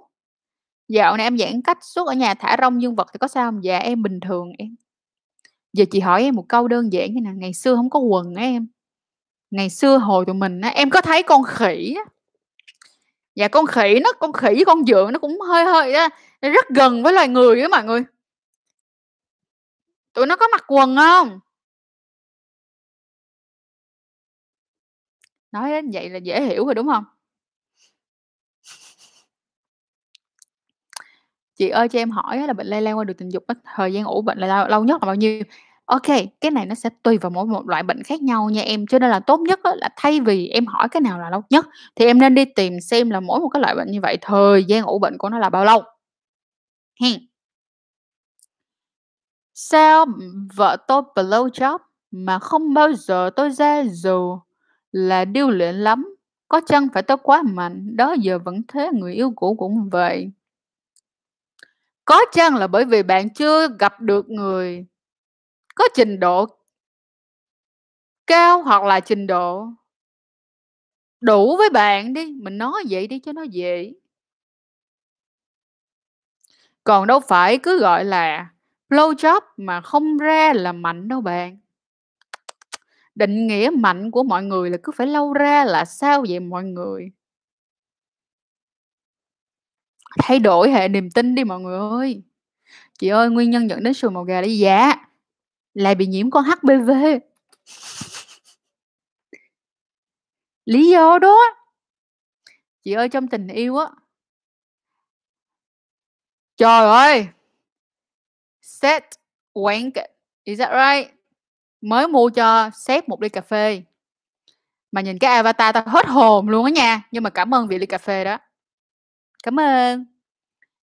Dạo này em giãn cách suốt ở nhà thả rong dương vật thì có sao không Dạ em bình thường em. Giờ chị hỏi em một câu đơn giản như nè, ngày xưa không có quần á em, ngày xưa hồi tụi mình á, em có thấy con khỉ á? Dạ con khỉ nó con khỉ với con dượng nó cũng hơi hơi á, rất gần với loài người á mọi người. Tụi nó có mặc quần không? Nói đến vậy là dễ hiểu rồi, đúng không? Chị ơi cho em hỏi là bệnh lây lan qua đường tình dục á, thời gian ủ bệnh là lâu lâu nhất là bao nhiêu? ok cái này nó sẽ tùy vào mỗi một loại bệnh khác nhau nha em, cho nên là tốt nhất á là thay vì em hỏi cái nào là lâu nhất thì em nên đi tìm xem là mỗi một cái loại bệnh như vậy thời gian ủ bệnh của nó là bao lâu. Hen. Sao, vợ tôi blowjob mà không bao giờ tôi ra dù là điêu luyện lắm, có chăng phải tôi quá mạnh, đó giờ vẫn thế, người yêu cũ cũng vậy? Có chăng là bởi vì bạn chưa gặp được người có trình độ cao hoặc là trình độ đủ với bạn đi, mình nói vậy đi cho nó dễ. Còn đâu phải cứ, gọi là, blowjob mà không ra là mạnh đâu bạn. Định nghĩa mạnh của mọi người là cứ phải lâu ra là sao vậy mọi người? Thay đổi hệ niềm tin đi mọi người ơi. Chị ơi, nguyên nhân dẫn đến sùi màu gà là gì dạ? Là bị nhiễm con HPV. Lý do đó. Chị ơi, trong tình yêu á Trời ơi! Set wank, is that right? Mới mua cho sếp một ly cà phê. Mà nhìn cái avatar tao hết hồn luôn á nha, nhưng mà cảm ơn vì ly cà phê đó. Cảm ơn.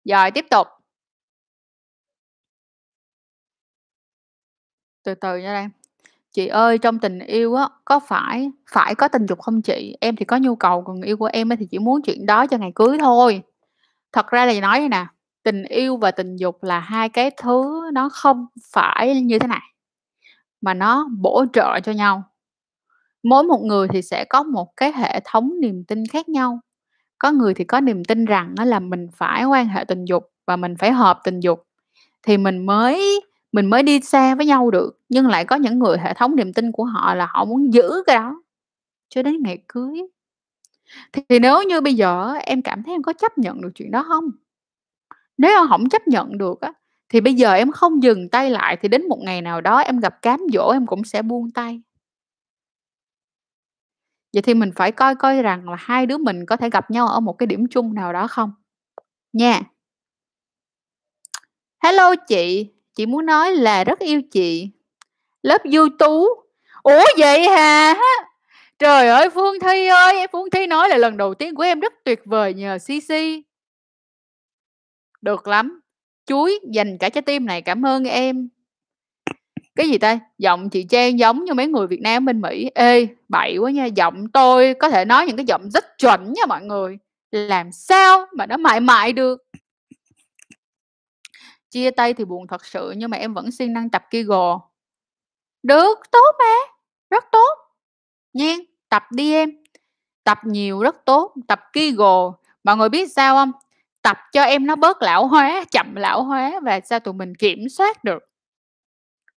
Rồi tiếp tục. Từ từ nha đây. Chị ơi, trong tình yêu á, có phải phải có tình dục không chị? Em thì có nhu cầu, còn người yêu của em á thì chỉ muốn chuyện đó cho ngày cưới thôi. Thật ra là nói nè, tình yêu và tình dục là hai cái thứ nó không phải như thế này, mà nó bổ trợ cho nhau. Mỗi một người thì sẽ có một cái hệ thống niềm tin khác nhau. Có người thì có niềm tin rằng là mình phải quan hệ tình dục và mình phải hợp tình dục thì mình mới mình mới đi xa với nhau được, nhưng lại có những người hệ thống niềm tin của họ là họ muốn giữ cái đó cho đến ngày cưới. Thì nếu như bây giờ em cảm thấy em có chấp nhận được chuyện đó không Nếu em không chấp nhận được á, thì bây giờ em không dừng tay lại thì đến một ngày nào đó em gặp cám dỗ em cũng sẽ buông tay. Vậy thì mình phải coi coi rằng là hai đứa mình có thể gặp nhau ở một cái điểm chung nào đó không? Nha. Hello chị, chị muốn nói là rất yêu chị. lớp du tú Ủa vậy hả? Trời ơi, Phương Thi ơi, Phương Thi nói là lần đầu tiên của em rất tuyệt vời nhờ CC. Được lắm. Chuối dành cả trái tim này cảm ơn em. Cái gì ta? Giọng chị Trang giống như mấy người Việt Nam bên Mỹ. Ê, bậy quá nha, giọng tôi có thể nói những cái giọng rất chuẩn nha mọi người. Làm sao mà nó mãi mãi được? Chia tay thì buồn thật sự nhưng mà em vẫn siêng năng tập Kegel. Được, tốt mà, rất tốt. nha tập đi em. Tập nhiều rất tốt, tập Kegel. Mọi người biết sao không Tập cho em nó bớt lão hóa, chậm lão hóa và sao tụi mình kiểm soát được.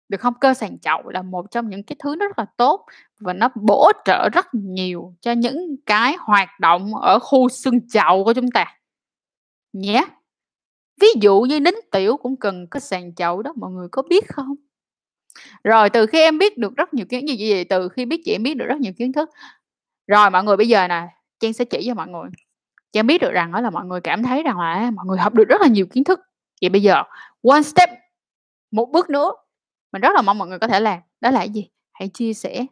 Được không? Cơ sàn chậu là một trong những cái thứ nó rất là tốt và nó bổ trợ rất nhiều cho những cái hoạt động ở khu xương chậu của chúng ta. Nhé. Ví dụ như nín tiểu cũng cần có sàn chậu đó, mọi người có biết không? Rồi từ khi em biết được rất nhiều kiến gì, gì, từ khi biết chị em biết được rất nhiều kiến thức. Rồi mọi người bây giờ nè, Trang sẽ chỉ cho mọi người. Trang biết được rằng đó là mọi người cảm thấy rằng là à, mọi người học được rất là nhiều kiến thức. Vậy bây giờ one step, một bước nữa, mình rất là mong mọi người có thể làm, đó là cái gì? Hãy chia sẻ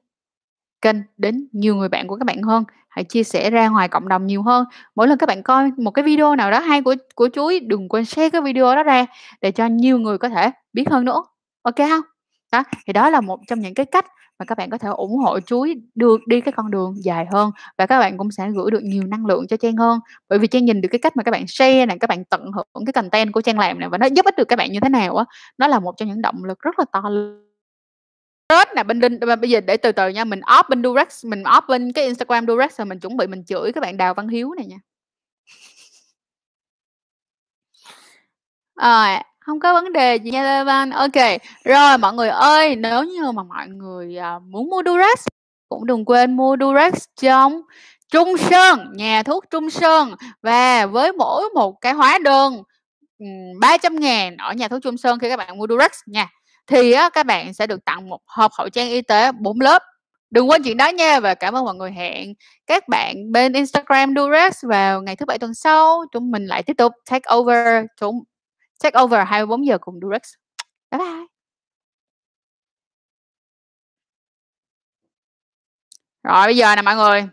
kênh đến nhiều người bạn của các bạn hơn, hãy chia sẻ ra ngoài cộng đồng nhiều hơn. Mỗi lần các bạn coi một cái video nào đó hay của của Chuối, đừng quên share cái video đó ra để cho nhiều người có thể biết hơn nữa. ok không? Đó, thì đó là một trong những cái cách và các bạn có thể ủng hộ Chuối được đi cái con đường dài hơn và các bạn cũng sẽ gửi được nhiều năng lượng cho Trang hơn. Bởi vì Trang nhìn được cái cách mà các bạn share này các bạn tận hưởng cái content của Trang làm này và nó giúp ích được các bạn như thế nào á, nó là một trong những động lực rất là to Tết nè, bên Đinh bây giờ để từ từ nha, mình off bên Durex, mình off bên cái Instagram Durex rồi mình chuẩn bị mình chửi các bạn Đào Văn Hiếu này nha. Rồi, không có vấn đề gì nha Lê Văn. Rồi mọi người ơi, nếu như mà mọi người, à, muốn mua Durex cũng đừng quên mua Durex trong Trung Sơn, nhà thuốc Trung Sơn và với mỗi một cái hóa đơn, 300 ngàn ở nhà thuốc Trung Sơn khi các bạn mua Durex nha, thì á các bạn sẽ được tặng một hộp khẩu trang y tế 4 lớp. Đừng quên chuyện đó nha và cảm ơn mọi người. Hẹn các bạn bên Instagram Durex vào ngày thứ Bảy tuần sau, chúng mình lại tiếp tục take over chúng check over 24 giờ cùng Durex. Bye bye. Rồi bây giờ nè mọi người.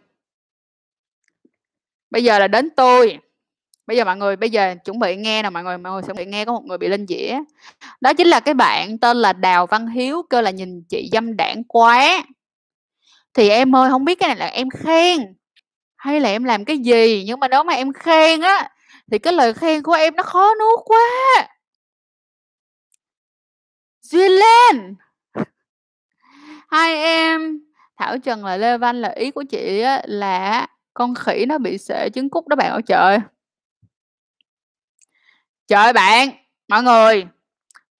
Bây giờ là đến tôi. Bây giờ mọi người bây giờ chuẩn bị nghe nè mọi người, mọi người sẽ bị nghe có một người bị lên dĩa. Đó chính là cái bạn tên là Đào Văn Hiếu, kêu là "Nhìn chị dâm đảng quá." Thì em ơi, không biết cái này là em khen hay là em làm cái gì, nhưng mà nếu mà em khen á, thì cái lời khen của em nó khó nuốt quá. Duyên lên! Hai em, Thảo Trần là Lê Văn là ý của chị á là con khỉ nó bị sệ trứng cút đó bạn ơi trời. Trời bạn, mọi người,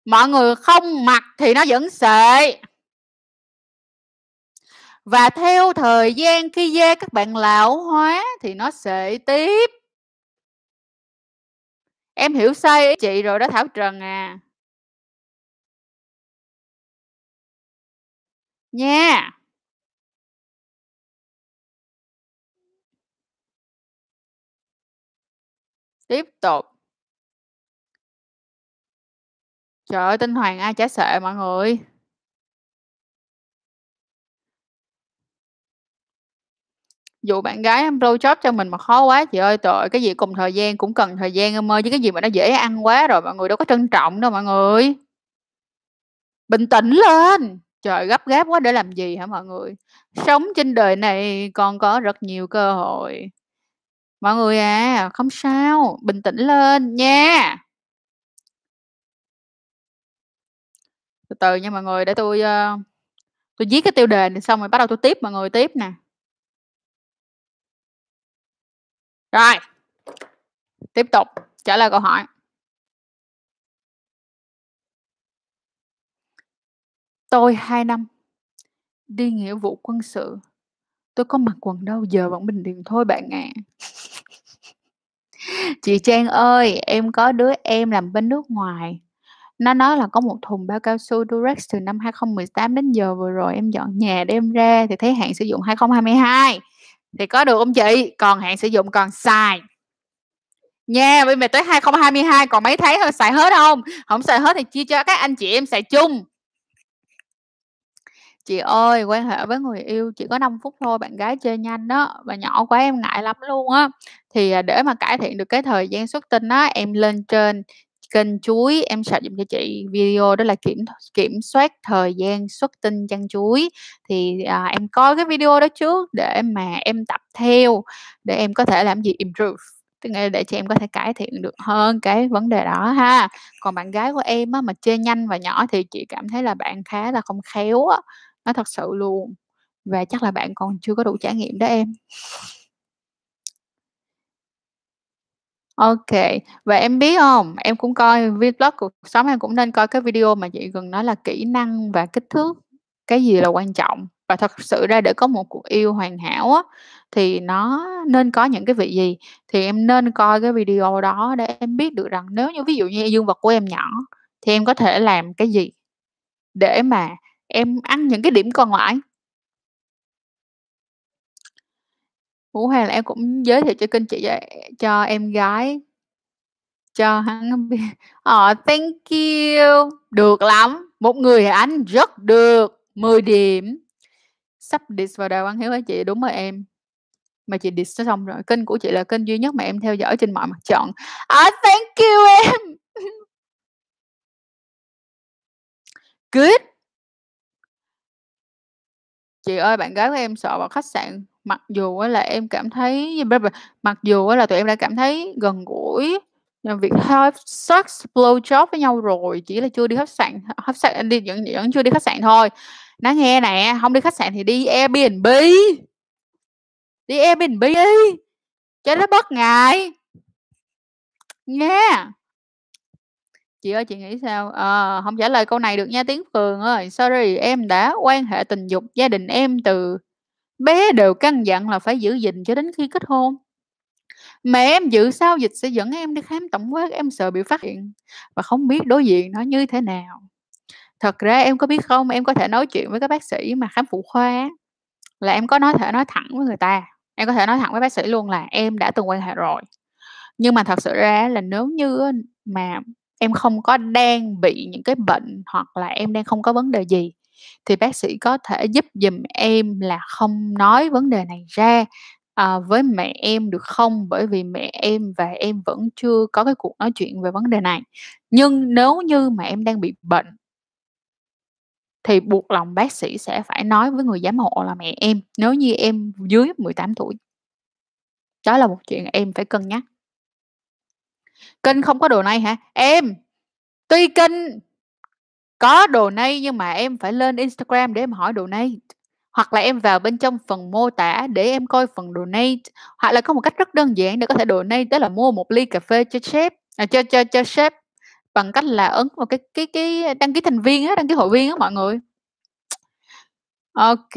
mọi người không mặc thì nó vẫn sệ Và theo thời gian khi da các bạn lão hóa thì nó sệ tiếp. Em hiểu sai ý chị rồi đó Thảo Trần à. Nha. Tiếp tục. Trời ơi, tinh hoàng ai chả sợ mọi người. Dù bạn gái em blow job cho mình mà khó quá, chị ơi, trời ơi, cái gì cùng thời gian cũng cần thời gian em ơi, chứ cái gì mà nó dễ ăn quá rồi mọi người đâu có trân trọng đâu mọi người. Bình tĩnh lên! Trời, gấp gáp quá để làm gì hả mọi người? Sống trên đời này còn có rất nhiều cơ hội. Mọi người à, không sao, bình tĩnh lên nha. Từ từ nha mọi người, để tôi uh, tôi viết cái tiêu đề này xong rồi bắt đầu tôi tiếp mọi người tiếp nè. Rồi. Tiếp tục, trả lời câu hỏi. Tôi 2 năm đi nghĩa vụ quân sự. Tôi có mặc quần đâu, giờ vẫn bình thường thôi bạn ạ. Chị Trang ơi, em có đứa em làm bên nước ngoài. Nó nói là có một thùng bao cao su Durex từ năm 2018 đến giờ vừa rồi em dọn nhà đem ra thì thấy hạn sử dụng 2022. Thì có được không chị? Còn hạn sử dụng còn xài. Nha, bây giờ tới 2022 còn mấy tháng thôi xài hết không không xài hết thì chia cho các anh chị em xài chung. Chị ơi, quan hệ với người yêu chỉ có 5 phút thôi, bạn gái chơi nhanh đó và nhỏ quá em ngại lắm luôn á. Thì, à, để mà cải thiện được cái thời gian xuất tinh á, em lên trên kênh Chuối, em search dùm cho chị video đó là kiểm kiểm soát thời gian xuất tinh chăn chuối. Thì, à, em coi cái video đó trước để mà em tập theo, để em có thể làm gì? Improve, tức nghĩa là để cho em có thể cải thiện được hơn cái vấn đề đó ha. Còn bạn gái của em á, mà chê nhanh và nhỏ thì chị cảm thấy là bạn khá là không khéo á, nói thật sự luôn, và chắc là bạn còn chưa có đủ trải nghiệm đó em. Ok và em biết hông? Em cũng coi vlog cuộc sống, em cũng nên coi cái video mà chị gần nói là kỹ năng và kích thước, cái gì là quan trọng. Và thật sự ra để có một cuộc yêu hoàn hảo á, thì nó nên có những cái vị gì, thì em nên coi cái video đó để em biết được rằng nếu như ví dụ như dương vật của em nhỏ thì em có thể làm cái gì để mà em ăn những cái điểm còn lại. Ủa, hoàng là em cũng giới thiệu cho kênh chị cho cho em gái cho hắn biết. Ờ, thank you, được lắm, một người anh rất được, 10 điểm. Sắp diss vào Đào Văn Hiếu hả chị? Đúng rồi em. Mà chị diss xong rồi, kênh của chị là kênh duy nhất mà em theo dõi trên mọi mặt trận. oh, thank you em. Good. Chị ơi, bạn gái của em sợ vào khách sạn, mặc dù á là em cảm thấy mặc dù á là tụi em đã cảm thấy gần gũi, việc have sex, blow job với nhau rồi, chỉ là chưa đi khách sạn khách sạn đi vẫn vẫn chưa đi khách sạn thôi. Nói nghe nè, không đi khách sạn thì đi Airbnb. Đi Airbnb đi, cho nó bất ngại. Nha. Chị ơi, chị nghĩ sao? Ờ, à, không trả lời câu này được nha Tiến Phường ơi, sorry, em đã quan hệ tình dục gia đình em từ bé đều căn dặn là phải giữ gìn cho đến khi kết hôn. Mẹ em dự sao dịch sẽ dẫn em đi khám tổng quát, em sợ bị phát hiện và không biết đối diện nó như thế nào. Thật ra em có biết không, em có thể nói chuyện với các bác sĩ mà khám phụ khoa là em có nói thể nói thẳng với người ta, em có thể nói thẳng với bác sĩ luôn là em đã từng quan hệ rồi. Nhưng mà thật sự ra là nếu như mà em không có đang bị những cái bệnh hoặc là em đang không có vấn đề gì, thì bác sĩ có thể giúp giùm em là không nói vấn đề này ra, à, với mẹ em được không? Bởi vì mẹ em và em vẫn chưa có cái cuộc nói chuyện về vấn đề này. Nhưng nếu như mà em đang bị bệnh thì buộc lòng bác sĩ sẽ phải nói với người giám hộ là mẹ em, nếu như em dưới 18 tuổi. Đó là một chuyện em phải cân nhắc. Kinh không có đồ này hả? Em, tuy kinh có donate nhưng mà em phải lên Instagram để em hỏi donate, hoặc là em vào bên trong phần mô tả để em coi phần donate, hoặc là có một cách rất đơn giản để có thể donate đó là mua một ly cà phê cho sếp. À, cho cho cho sếp bằng cách là ấn vào cái cái cái đăng ký thành viên á, đăng ký hội viên á mọi người. ok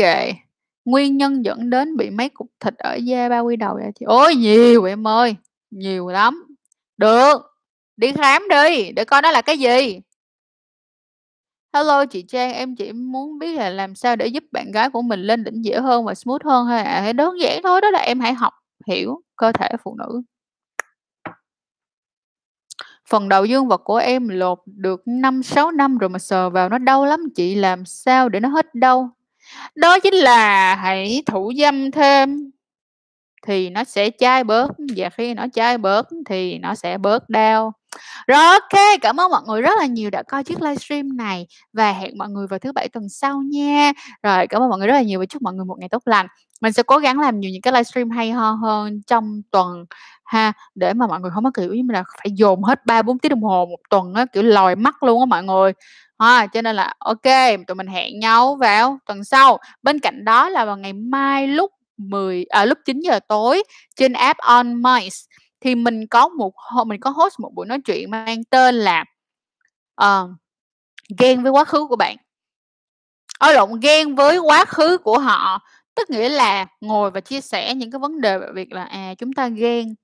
nguyên nhân dẫn đến bị mấy cục thịt ở da bao quy đầu vậy chị? Ôi, nhiều em ơi, nhiều lắm. Được, đi khám đi, để coi nó là cái gì. Hello chị Trang, em chỉ muốn biết là làm sao để giúp bạn gái của mình lên đỉnh dễ hơn và smooth hơn thôi ạ? À, đơn giản thôi, đó là em hãy học hiểu cơ thể phụ nữ. Phần đầu dương vật của em lột được 5-6 năm rồi mà sờ vào nó đau lắm chị, làm sao để nó hết đau? Đó chính là hãy thủ dâm thêm thì nó sẽ chai bớt, và khi nó chai bớt thì nó sẽ bớt đau. Rồi, ok, cảm ơn mọi người rất là nhiều đã coi chiếc livestream này và hẹn mọi người vào thứ Bảy tuần sau nha. Rồi, cảm ơn mọi người rất là nhiều và chúc mọi người một ngày tốt lành. Mình sẽ cố gắng làm nhiều những cái livestream hay ho hơn trong tuần ha, để mà mọi người không có, kiểu, như là, phải dồn hết 3-4 tiếng đồng hồ một tuần á, kiểu, lòi mắt luôn á mọi người. Ha, cho nên là ok tụi mình hẹn nhau vào tuần sau. Bên cạnh đó là vào ngày mai lúc 10 à, lúc 9:00 tối trên app On Mice thì mình có một mình có host một buổi nói chuyện mang tên là, uh, "Ghen với quá khứ của bạn." Ờ, ở lộn, ghen với quá khứ của họ, tức nghĩa là ngồi và chia sẻ những cái vấn đề về việc là, à, chúng ta ghen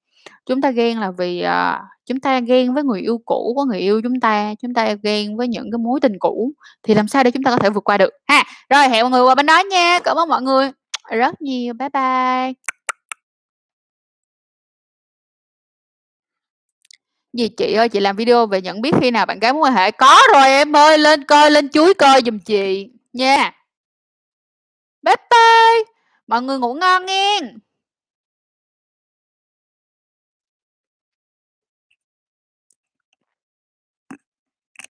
chúng ta ghen là vì, uh, chúng ta ghen với người yêu cũ của người yêu chúng ta, chúng ta ghen với những cái mối tình cũ, thì làm sao để chúng ta có thể vượt qua được ha. Rồi, hẹn mọi người qua bên đó nha. Cảm ơn mọi người rất nhiều. Bye bye. Gì chị ơi, chị làm video về nhận biết khi nào bạn gái mối quan hệ? Có rồi em ơi, lên coi, lên chuối coi giùm chị nha. Bye bye, mọi người ngủ ngon nghe